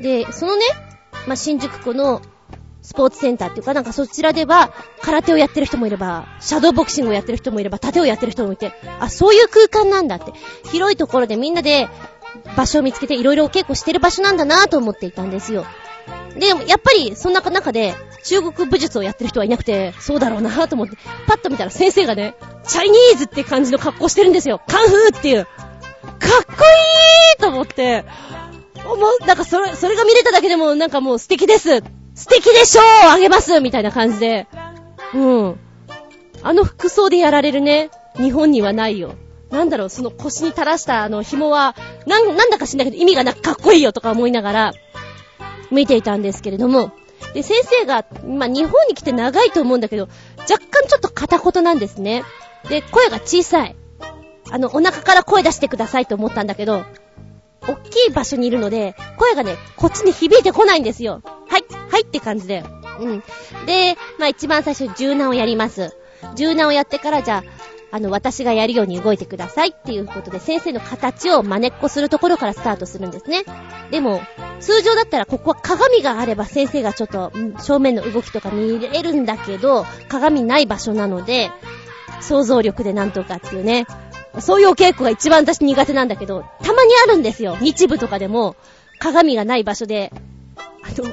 で、そのね、まあ、新宿区のスポーツセンターっていうか、なんかそちらでは、空手をやってる人もいれば、シャドーボクシングをやってる人もいれば、盾をやってる人もいて、あ、そういう空間なんだって。広いところでみんなで場所を見つけていろいろお稽古してる場所なんだなと思っていたんですよ。で、やっぱり、そんな中で、中国武術をやってる人はいなくて、そうだろうなと思って、パッと見たら先生がね、チャイニーズって感じの格好してるんですよ。カンフーっていう。かっこいいと思って、もう、なんかそれ、それが見れただけでもなんかもう素敵です。素敵でしょうあげますみたいな感じで。うん。あの服装でやられるね、日本にはないよ。なんだろう、その腰に垂らしたあの紐は、なん、なんだか知んないけど意味がなくかっこいいよとか思いながら、見ていたんですけれども、で、先生が、まあ、日本に来て長いと思うんだけど、若干ちょっと片言なんですね。で、声が小さい。あの、お腹から声出してくださいと思ったんだけど、大きい場所にいるので、声がね、こっちに響いてこないんですよ。はい、はいって感じで。うん。で、まあ一番最初、柔軟をやります。柔軟をやってから、じゃあ、あの、私がやるように動いてくださいっていうことで、先生の形を真似っこするところからスタートするんですね。でも、通常だったらここは鏡があれば先生がちょっと、正面の動きとか見れるんだけど、鏡ない場所なので、想像力でなんとかっていうね。そういうお稽古が一番私苦手なんだけど、たまにあるんですよ。日部とかでも、鏡がない場所で、あの、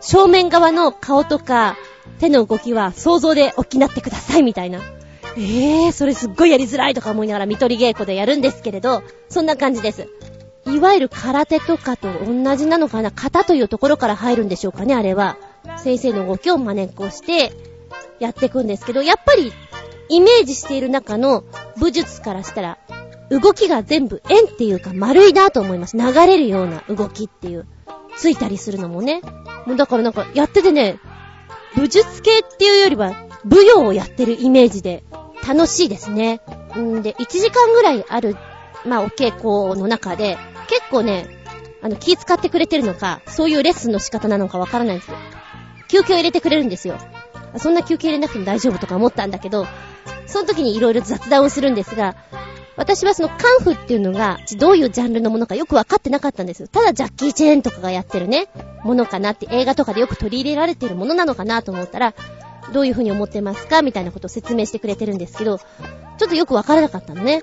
正面側の顔とか手の動きは想像でおきなってくださいみたいな。ええー、それすっごいやりづらいとか思いながら見取り稽古でやるんですけれど、そんな感じです。いわゆる空手とかと同じなのかな型というところから入るんでしょうかね、あれは。先生の動きを真似っこしてやっていくんですけど、やっぱりイメージしている中の武術からしたら、動きが全部円っていうか丸いなと思います。流れるような動きっていう。ついたりするのもね。もうだからなんかやっててね、武術系っていうよりは舞踊をやってるイメージで楽しいですね。んで、1時間ぐらいある、まあお稽古の中で、結構ね、あの気使ってくれてるのか、そういうレッスンの仕方なのかわからないんですよ。休憩を入れてくれるんですよ。そんな休憩入れなくても大丈夫とか思ったんだけど、その時に色々雑談をするんですが、私はそのカンフっていうのが、どういうジャンルのものかよくわかってなかったんですよ。ただジャッキー・チェーンとかがやってるね、ものかなって映画とかでよく取り入れられてるものなのかなと思ったら、どういう風に思ってますかみたいなことを説明してくれてるんですけど、ちょっとよくわからなかったのね。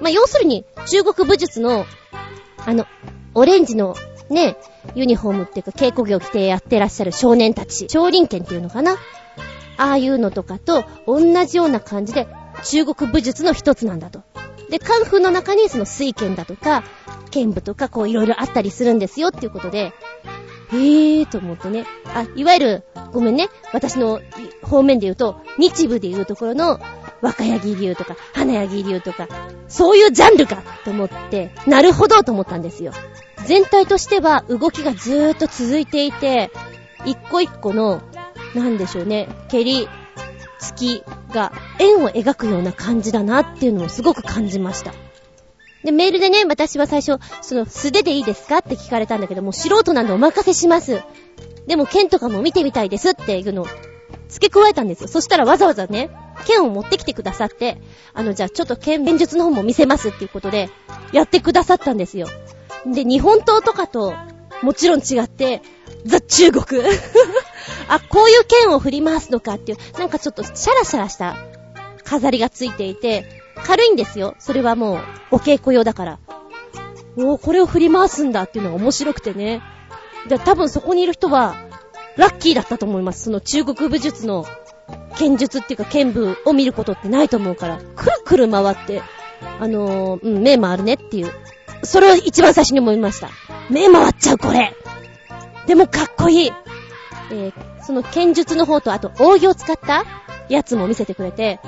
まあ、要するに、中国武術の、あの、オレンジのね、ユニフォームっていうか稽古着を着てやってらっしゃる少年たち、少林拳っていうのかなああいうのとかと同じような感じで中国武術の一つなんだと。で、カンフーの中にその水剣だとか、剣舞とかこういろいろあったりするんですよっていうことで、へーと思ってね。あ、いわゆる、ごめんね。私の方面で言うと、日部で言うところの、若柳流とか、花柳流とか、そういうジャンルかと思って、なるほどと思ったんですよ。全体としては動きがずーっと続いていて、一個一個の、なんでしょうね、蹴り、突きが円を描くような感じだなっていうのをすごく感じました。で、メールでね、私は最初、その、素手でいいですかって聞かれたんだけどもう、素人なんでお任せします。でも、剣とかも見てみたいですっていうのを付け加えたんですよ。そしたらわざわざね、剣を持ってきてくださって、あの、じゃあちょっと剣弁術の方も見せますっていうことで、やってくださったんですよ。で、日本刀とかと、もちろん違って、ザ・中国 あ、こういう剣を振り回すのかっていう、なんかちょっとシャラシャラした飾りがついていて、軽いんですよ。それはもう、お稽古用だから。おー、これを振り回すんだっていうのが面白くてね。で、多分そこにいる人は、ラッキーだったと思います。その中国武術の剣術っていうか剣舞を見ることってないと思うから、くるくる回って、あのー、うん、目回るねっていう。それを一番最初に思いました。目回っちゃう、これ。でもかっこいい。えー、その剣術の方と、あと、扇を使ったやつも見せてくれて、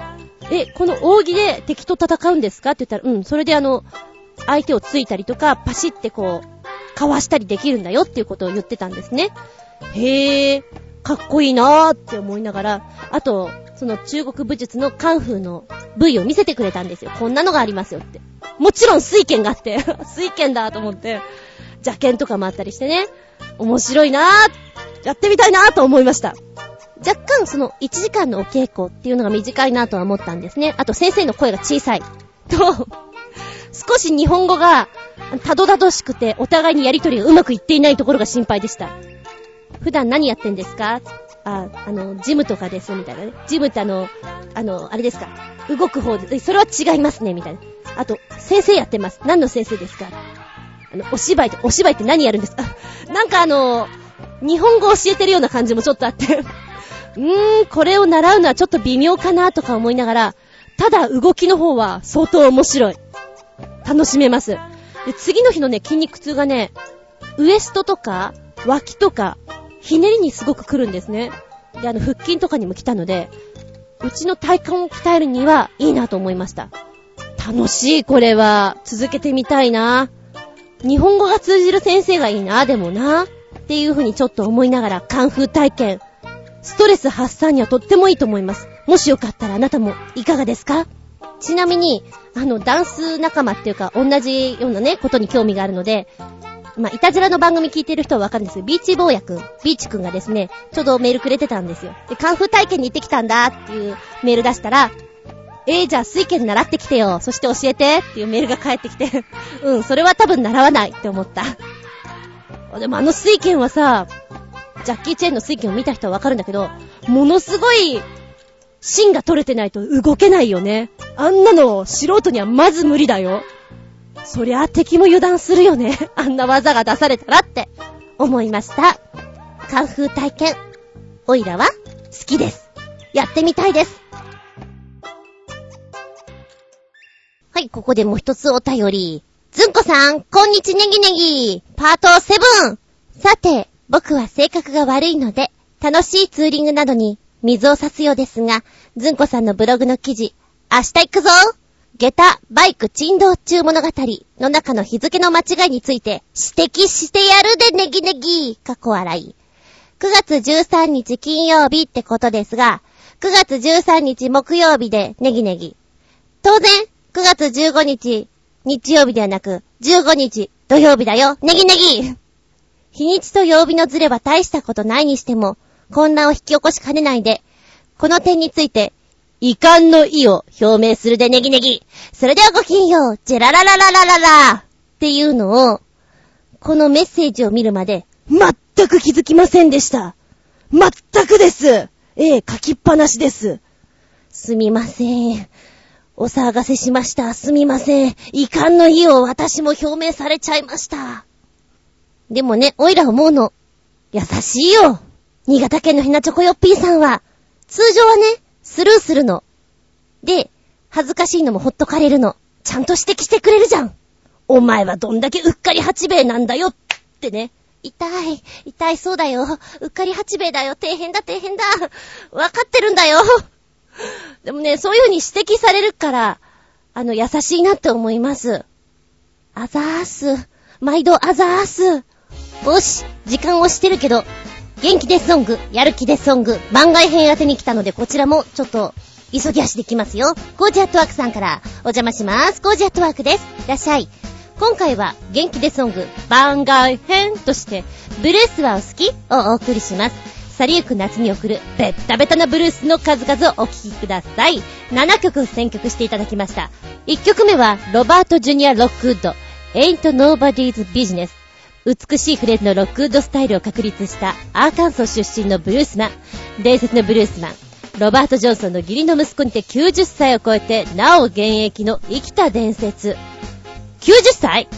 え、この扇で敵と戦うんですか？って言ったら、うん、それであの、相手をついたりとか、パシってこう、かわしたりできるんだよっていうことを言ってたんですね。へえ、かっこいいなーって思いながら、あと、その中国武術のカンフーの部位を見せてくれたんですよ。こんなのがありますよって。もちろん水剣があって、水剣だと思って、邪剣とかもあったりしてね、面白いなー、やってみたいなーと思いました。若干その1時間のお稽古っていうのが短いなとは思ったんですね。あと先生の声が小さい。と、少し日本語がたどたどしくてお互いにやりとりがうまくいっていないところが心配でした。普段何やってんですか？あ、あの、ジムとかです、みたいなね。ジムってあの、あの、あれですか？動く方で、それは違いますね、みたいな。あと、先生やってます。何の先生ですか？あの、お芝居って、お芝居って何やるんですか？なんかあの、日本語教えてるような感じもちょっとあってうーん、これを習うのはちょっと微妙かなとか思いながら、ただ動きの方は相当面白い。楽しめます。で、次の日のね、筋肉痛がね、ウエストとか、脇とか、ひねりにすごく来るんですね。で、あの、腹筋とかにも来たので、うちの体幹を鍛えるにはいいなと思いました。楽しい、これは。続けてみたいな。日本語が通じる先生がいいな、でもな。っていうふうにちょっと思いながら、カンフー体験、ストレス発散にはとってもいいと思います。もしよかったらあなたもいかがですか？ちなみに、あの、ダンス仲間っていうか、同じようなね、ことに興味があるので、まあ、いたずらの番組聞いてる人はわかるんですけど、ビーチ坊やくん、ビーチくんがですね、ちょうどメールくれてたんですよ。で、カンフー体験に行ってきたんだっていうメール出したら、えー、じゃあ水拳習ってきてよ。そして教えてっていうメールが返ってきて うん、それは多分習わないって思った。でもあの水拳はさ、ジャッキー・チェーンの水拳を見た人はわかるんだけど、ものすごい、芯が取れてないと動けないよね。あんなの素人にはまず無理だよ。そりゃ敵も油断するよね。あんな技が出されたらって思いました。カンフー体験。おいらは好きです。やってみたいです。はい、ここでもう一つお便り。ずんこさん、こんにちネギネギ。パート7。さて、僕は性格が悪いので、楽しいツーリングなどに水を差すようですが、ずんこさんのブログの記事、明日行くぞ下駄、バイク、珍道中物語の中の日付の間違いについて指摘してやるでネギネギ過去笑い。9月13日金曜日ってことですが、9月13日木曜日でネギネギ。当然、9月15日日曜日ではなく、15日土曜日だよ。ネギネギ日にちと曜日のズレは大したことないにしても、混乱を引き起こしかねないで、この点について、遺憾の意を表明するでネギネギ。それではごきんよう、ジェラララララララっていうのを、このメッセージを見るまで、全く気づきませんでした。全くですええ、書きっぱなしです。すみません。お騒がせしました。すみません。遺憾の意を私も表明されちゃいました。でもね、おいら思うの。優しいよ。新潟県のひなチョコヨッピーさんは、通常はね、スルーするの。で、恥ずかしいのもほっとかれるの。ちゃんと指摘してくれるじゃん。お前はどんだけうっかり八兵衛なんだよってね。痛い、痛いそうだよ。うっかり八兵衛だよ。底辺だ、底辺だ。わかってるんだよ。でもね、そういう風に指摘されるから、あの、優しいなって思います。あざーす。毎度あざーす。よし、時間をしてるけど、元気でソング、やる気でソング、番外編宛てに来たので、こちらもちょっと、急ぎ足できますよ。コージアットワークさんから、お邪魔します。コージアットワークです。いらっしゃい。今回は、元気でソング、番外編として、ブルースはお好き？をお送りします。去りゆく夏に送る、ベッタベタなブルースの数々をお聴きください。7曲選曲していただきました。1曲目は、ロバート・ジュニア・ロックウッド、Ain't Nobody's Business。美しいフレーズのロックウッドスタイルを確立したアーカンソー出身のブルースマン。伝説のブルースマン。ロバート・ジョンソンの義理の息子にて90歳を超えて、なお現役の生きた伝説。90歳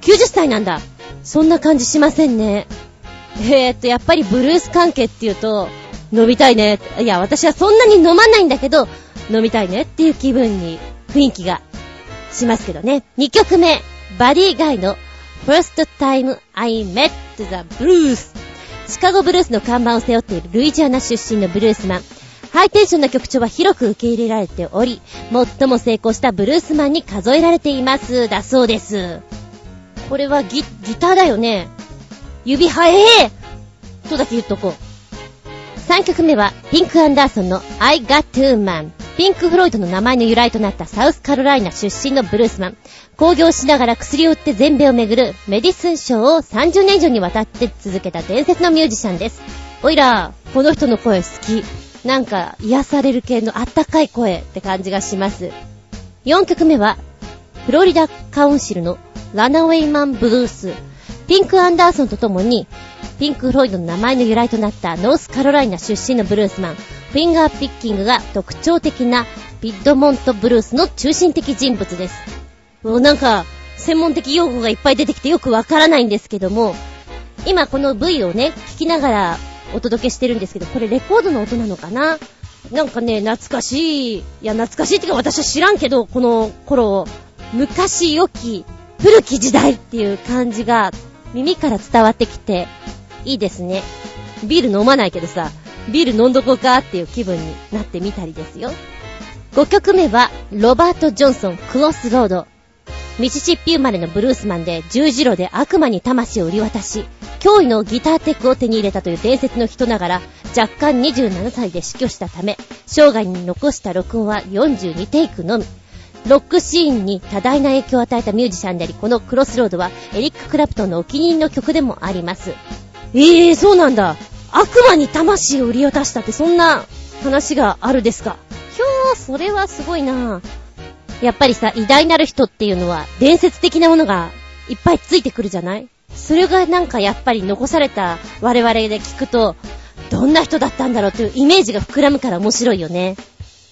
?90 歳なんだ。そんな感じしませんね。えー、っと、やっぱりブルース関係っていうと、飲みたいね。いや、私はそんなに飲まないんだけど、飲みたいねっていう気分に、雰囲気がしますけどね。2曲目、バディガイの First Time I Met the Blues。シカゴブルースの看板を背負っているルイジアナ出身のブルースマン。ハイテンションな曲調は広く受け入れられており、最も成功したブルースマンに数えられています。だそうです。これはギ、ギターだよね。指早えとだけ言っとこう。3曲目は、ピンク・アンダーソンの I Got To Man。ピンク・フロイドの名前の由来となったサウスカロライナ出身のブルースマン。工業しながら薬を売って全米を巡るメディスン賞を30年以上にわたって続けた伝説のミュージシャンです。おいら、この人の声好き。なんか癒される系のあったかい声って感じがします。4曲目は、フロリダカウンシルのラナウェイマンブルース。ピンク・アンダーソンと共に、ピンク・フロイドの名前の由来となったノースカロライナ出身のブルースマン、フィンガーピッキングが特徴的なピッドモントブルースの中心的人物です。もうなんか、専門的用語がいっぱい出てきてよくわからないんですけども、今この V をね、聞きながらお届けしてるんですけど、これレコードの音なのかな？なんかね、懐かしい、いや懐かしいっていうか私は知らんけど、この頃、昔良き、古き時代っていう感じが耳から伝わってきて、いいですね。ビール飲まないけどさ、ビール飲んどこうかっていう気分になってみたりですよ。5曲目は、ロバート・ジョンソン、クロスロード。ミシシッピ生まれのブルースマンで十字路で悪魔に魂を売り渡し、驚異のギターテックを手に入れたという伝説の人ながら、若干27歳で死去したため、生涯に残した録音は42テイクのみ。ロックシーンに多大な影響を与えたミュージシャンであり、このクロスロードはエリック・クラプトンのお気に入りの曲でもあります。ええー、そうなんだ。悪魔に魂を売り渡したってそんな話があるですか？ひょー、それはすごいなぁ。やっぱりさ、偉大なる人っていうのは、伝説的なものがいっぱいついてくるじゃない？それがなんかやっぱり残された我々で聞くと、どんな人だったんだろうというイメージが膨らむから面白いよね。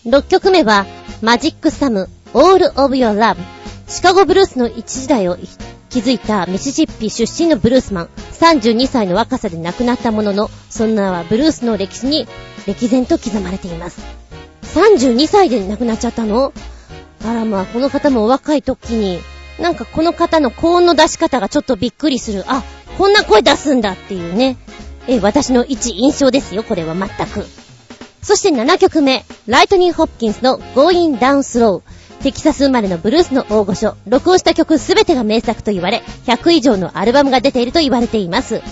6曲目は、マジックサム、All of Your Love。シカゴブルースの一時代を築いたミシシッピ出身のブルースマン。32歳の若さで亡くなったものの、そんなはブルースの歴史に歴然と刻まれています。32歳で亡くなっちゃったの？あらまあ、この方もお若い時に、なんかこの方の高音の出し方がちょっとびっくりする。あ、こんな声出すんだっていうね。え、私の一印象ですよ、これは全く。そして7曲目、ライトニー・ホッキンスの Going Down Slow。テキサス生まれのブルースの大御所。録音した曲すべてが名作と言われ、100以上のアルバムが出ていると言われています。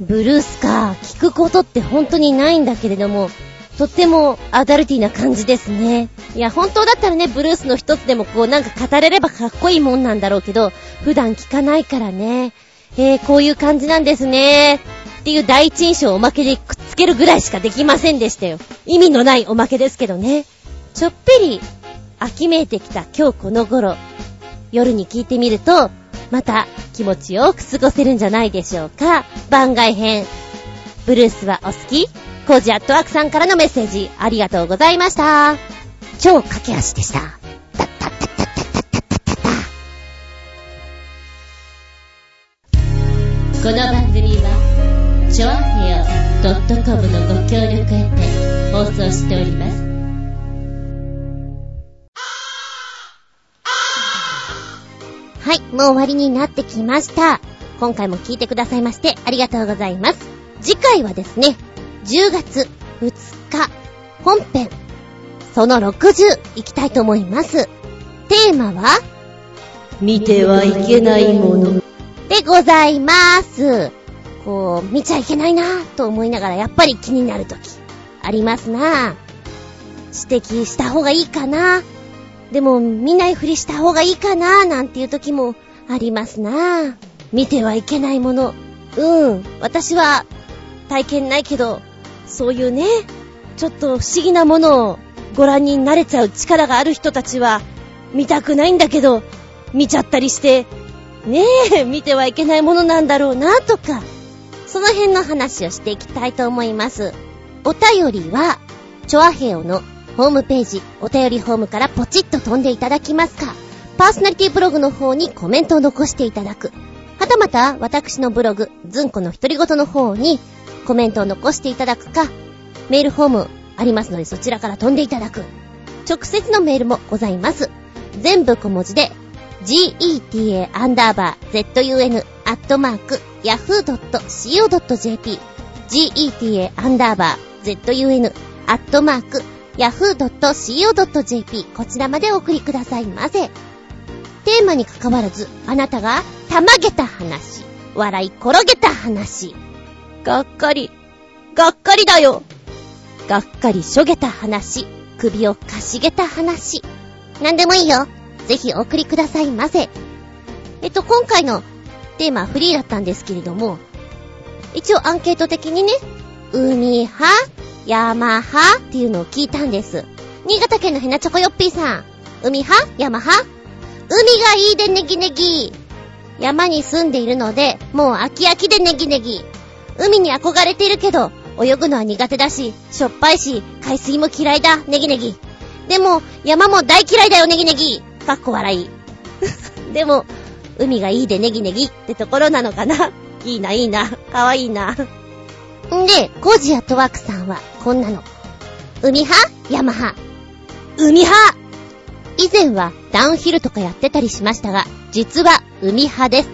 ブルースか、聞くことって本当にないんだけれども、とってもアダルティな感じですね。いや、本当だったらね、ブルースの一つでもこうなんか語れればかっこいいもんなんだろうけど、普段聞かないからね。えー、こういう感じなんですね。っていう第一印象をおまけでくっつけるぐらいしかできませんでしたよ。意味のないおまけですけどね。ちょっぴり、秋めいてきた今日この頃、夜に聞いてみると、また気持ちよく過ごせるんじゃないでしょうか。番外編。ブルースはお好き？コージアットワークさんからのメッセージ、ありがとうございました。超駆け足でした。この番組チョアヘオ .com のご協力へて放送しております。はい、もう終わりになってきました。今回も聞いてくださいましてありがとうございます。次回はですね、10月2日、本編、その60いきたいと思います。テーマは、見てはいけないもの。でございます。こう、見ちゃいけないなぁと思いながらやっぱり気になるとき、ありますなぁ指摘した方がいいかなでも見ないふりした方がいいかななんていうときもありますなぁ見てはいけないもの。うん、私は体験ないけど、そういうね、ちょっと不思議なものをご覧になれちゃう力がある人たちは見たくないんだけど、見ちゃったりして、ねえ、見てはいけないものなんだろうな、とか、その辺の話をしていきたいと思います。お便りは、チョアヘオのホームページ、お便りホームからポチッと飛んでいただきますか、パーソナリティブログの方にコメントを残していただく。はたまた、私のブログ、ズンコの独り言の方にコメントを残していただくか、メールフォームありますのでそちらから飛んでいただく。直接のメールもございます。全部小文字で、geta アンダーバー zun アットマーク yahoo.co.jp geta アンダーバー zun アットマーク yahoo.co.jp こちらまでお送りくださいませ。テーマに関わらず、あなたがたまげた話、笑い転げた話、がっかり、がっかりだよ。がっかりしょげた話、首をかしげた話。なんでもいいよ。ぜひお送りくださいませ。えっと、今回のテーマはフリーだったんですけれども、一応アンケート的にね、海派山派っていうのを聞いたんです。新潟県のヘナチョコヨッピーさん。海派？山派？海がいいでネギネギ。山に住んでいるので、もう飽き飽きでネギネギ。海に憧れているけど、泳ぐのは苦手だし、しょっぱいし、海水も嫌いだ、ネギネギ。でも、山も大嫌いだよ、ネギネギ。かっこ笑い。でも、海がいいでネギネギってところなのかな。いいな、いいな。かわいいな。んで、コジアトワクさんは、こんなの。海派？山派？海派？以前はダウンヒルとかやってたりしましたが、実は海派です。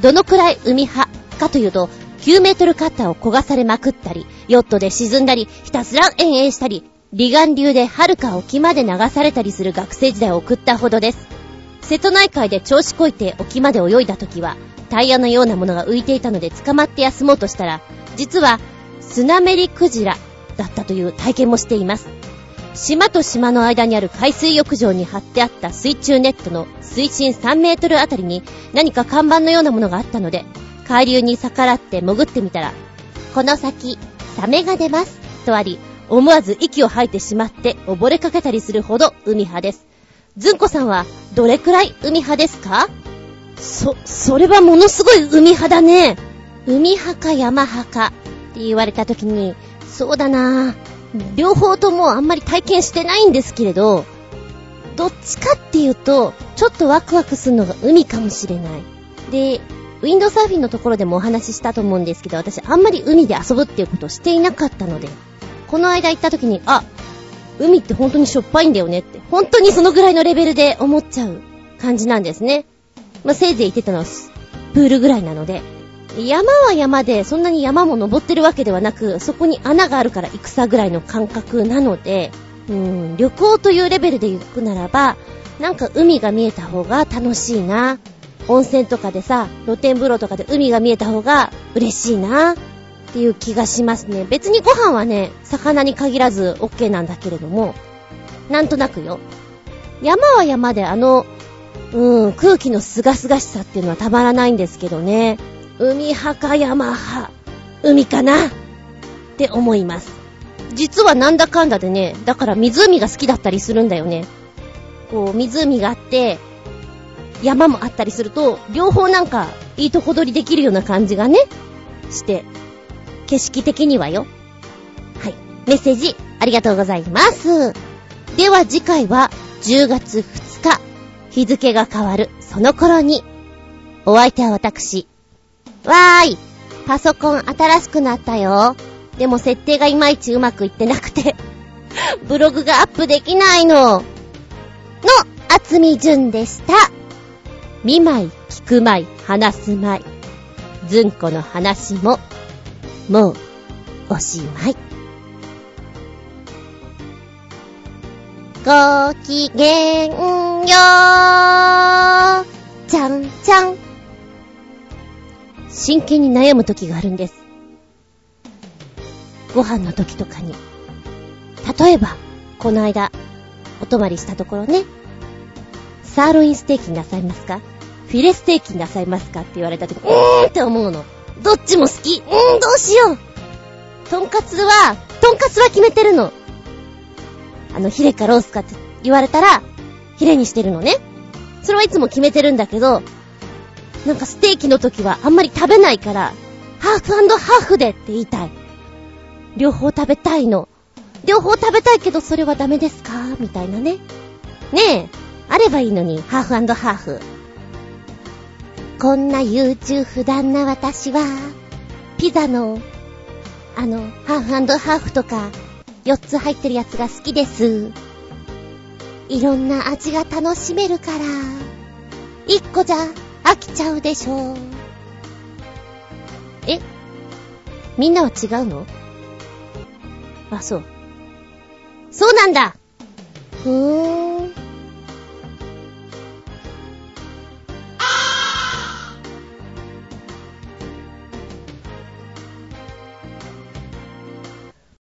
どのくらい海派？かというと、9メートルカッターを焦がされまくったり、ヨットで沈んだり、ひたすら遠泳したり、離岸流で遥か沖まで流されたりする学生時代を送ったほどです。瀬戸内海で調子こいて沖まで泳いだ時は、タイヤのようなものが浮いていたので捕まって休もうとしたら、実は、スナメリクジラだったという体験もしています。島と島の間にある海水浴場に貼ってあった水中ネットの水深3メートルあたりに何か看板のようなものがあったので、海流に逆らって潜ってみたら、この先、サメが出ます。とあり、思わず息を吐いてしまって溺れかけたりするほど海派です。ずんこさんはどれくらい海派ですか？そ、それはものすごい海派だね。海派か山派かって言われた時に、そうだな両方ともあんまり体験してないんですけれど、どっちかっていうと、ちょっとワクワクするのが海かもしれない。で、ウィンドサーフィンのところでもお話ししたと思うんですけど、私あんまり海で遊ぶっていうことをしていなかったので、この間行った時に、あ、海って本当にしょっぱいんだよねって、本当にそのぐらいのレベルで思っちゃう感じなんですね。まあ、せいぜい行ってたのは、プールぐらいなので、山は山で、そんなに山も登ってるわけではなく、そこに穴があるから行くさぐらいの感覚なので、うん、旅行というレベルで行くならば、なんか海が見えた方が楽しいな。温泉とかでさ、露天風呂とかで海が見えた方が嬉しいな。っていう気がしますね。別にご飯はね、魚に限らず OK なんだけれども、なんとなくよ。山は山であの、うん、空気のすがすがしさっていうのはたまらないんですけどね。海派か山派、海かな？って思います。実はなんだかんだでね、だから湖が好きだったりするんだよね。こう、湖があって、山もあったりすると、両方なんか、いいとこ取りできるような感じがね、して、景色的にはよ。はい。メッセージ、ありがとうございます。では次回は、10月2日、日付が変わる、その頃に、お相手は私、わーい、パソコン新しくなったよ。でも設定がいまいちうまくいってなくて、ブログがアップできないの。の、厚み順でした。見舞い、聞く舞い、話す舞い。ずんこの話も、もう、おしまい。ごきげんよー。ちゃんちゃん。真剣に悩む時があるんです。ご飯の時とかに。例えば、この間、お泊まりしたところね、サーロインステーキになさいますか？フィレステーキになさいますか？って言われた時、うーんって思うの。どっちも好き。うーん、どうしよう。とんかつは、とんかつは決めてるの。あの、ヒレかロースかって言われたら、ヒレにしてるのね。それはいつも決めてるんだけど、なんかステーキの時はあんまり食べないから、ハーフハーフでって言いたい。両方食べたいの。両方食べたいけどそれはダメですか？みたいなね。ねえ、あればいいのに、ハーフハーフ。こんな優柔不断な私は、ピザの、あの、ハーフハーフとか、4つ入ってるやつが好きです。いろんな味が楽しめるから、1個じゃ飽きちゃうでしょ。え？みんなは違うの？あ、そう。そうなんだふーん。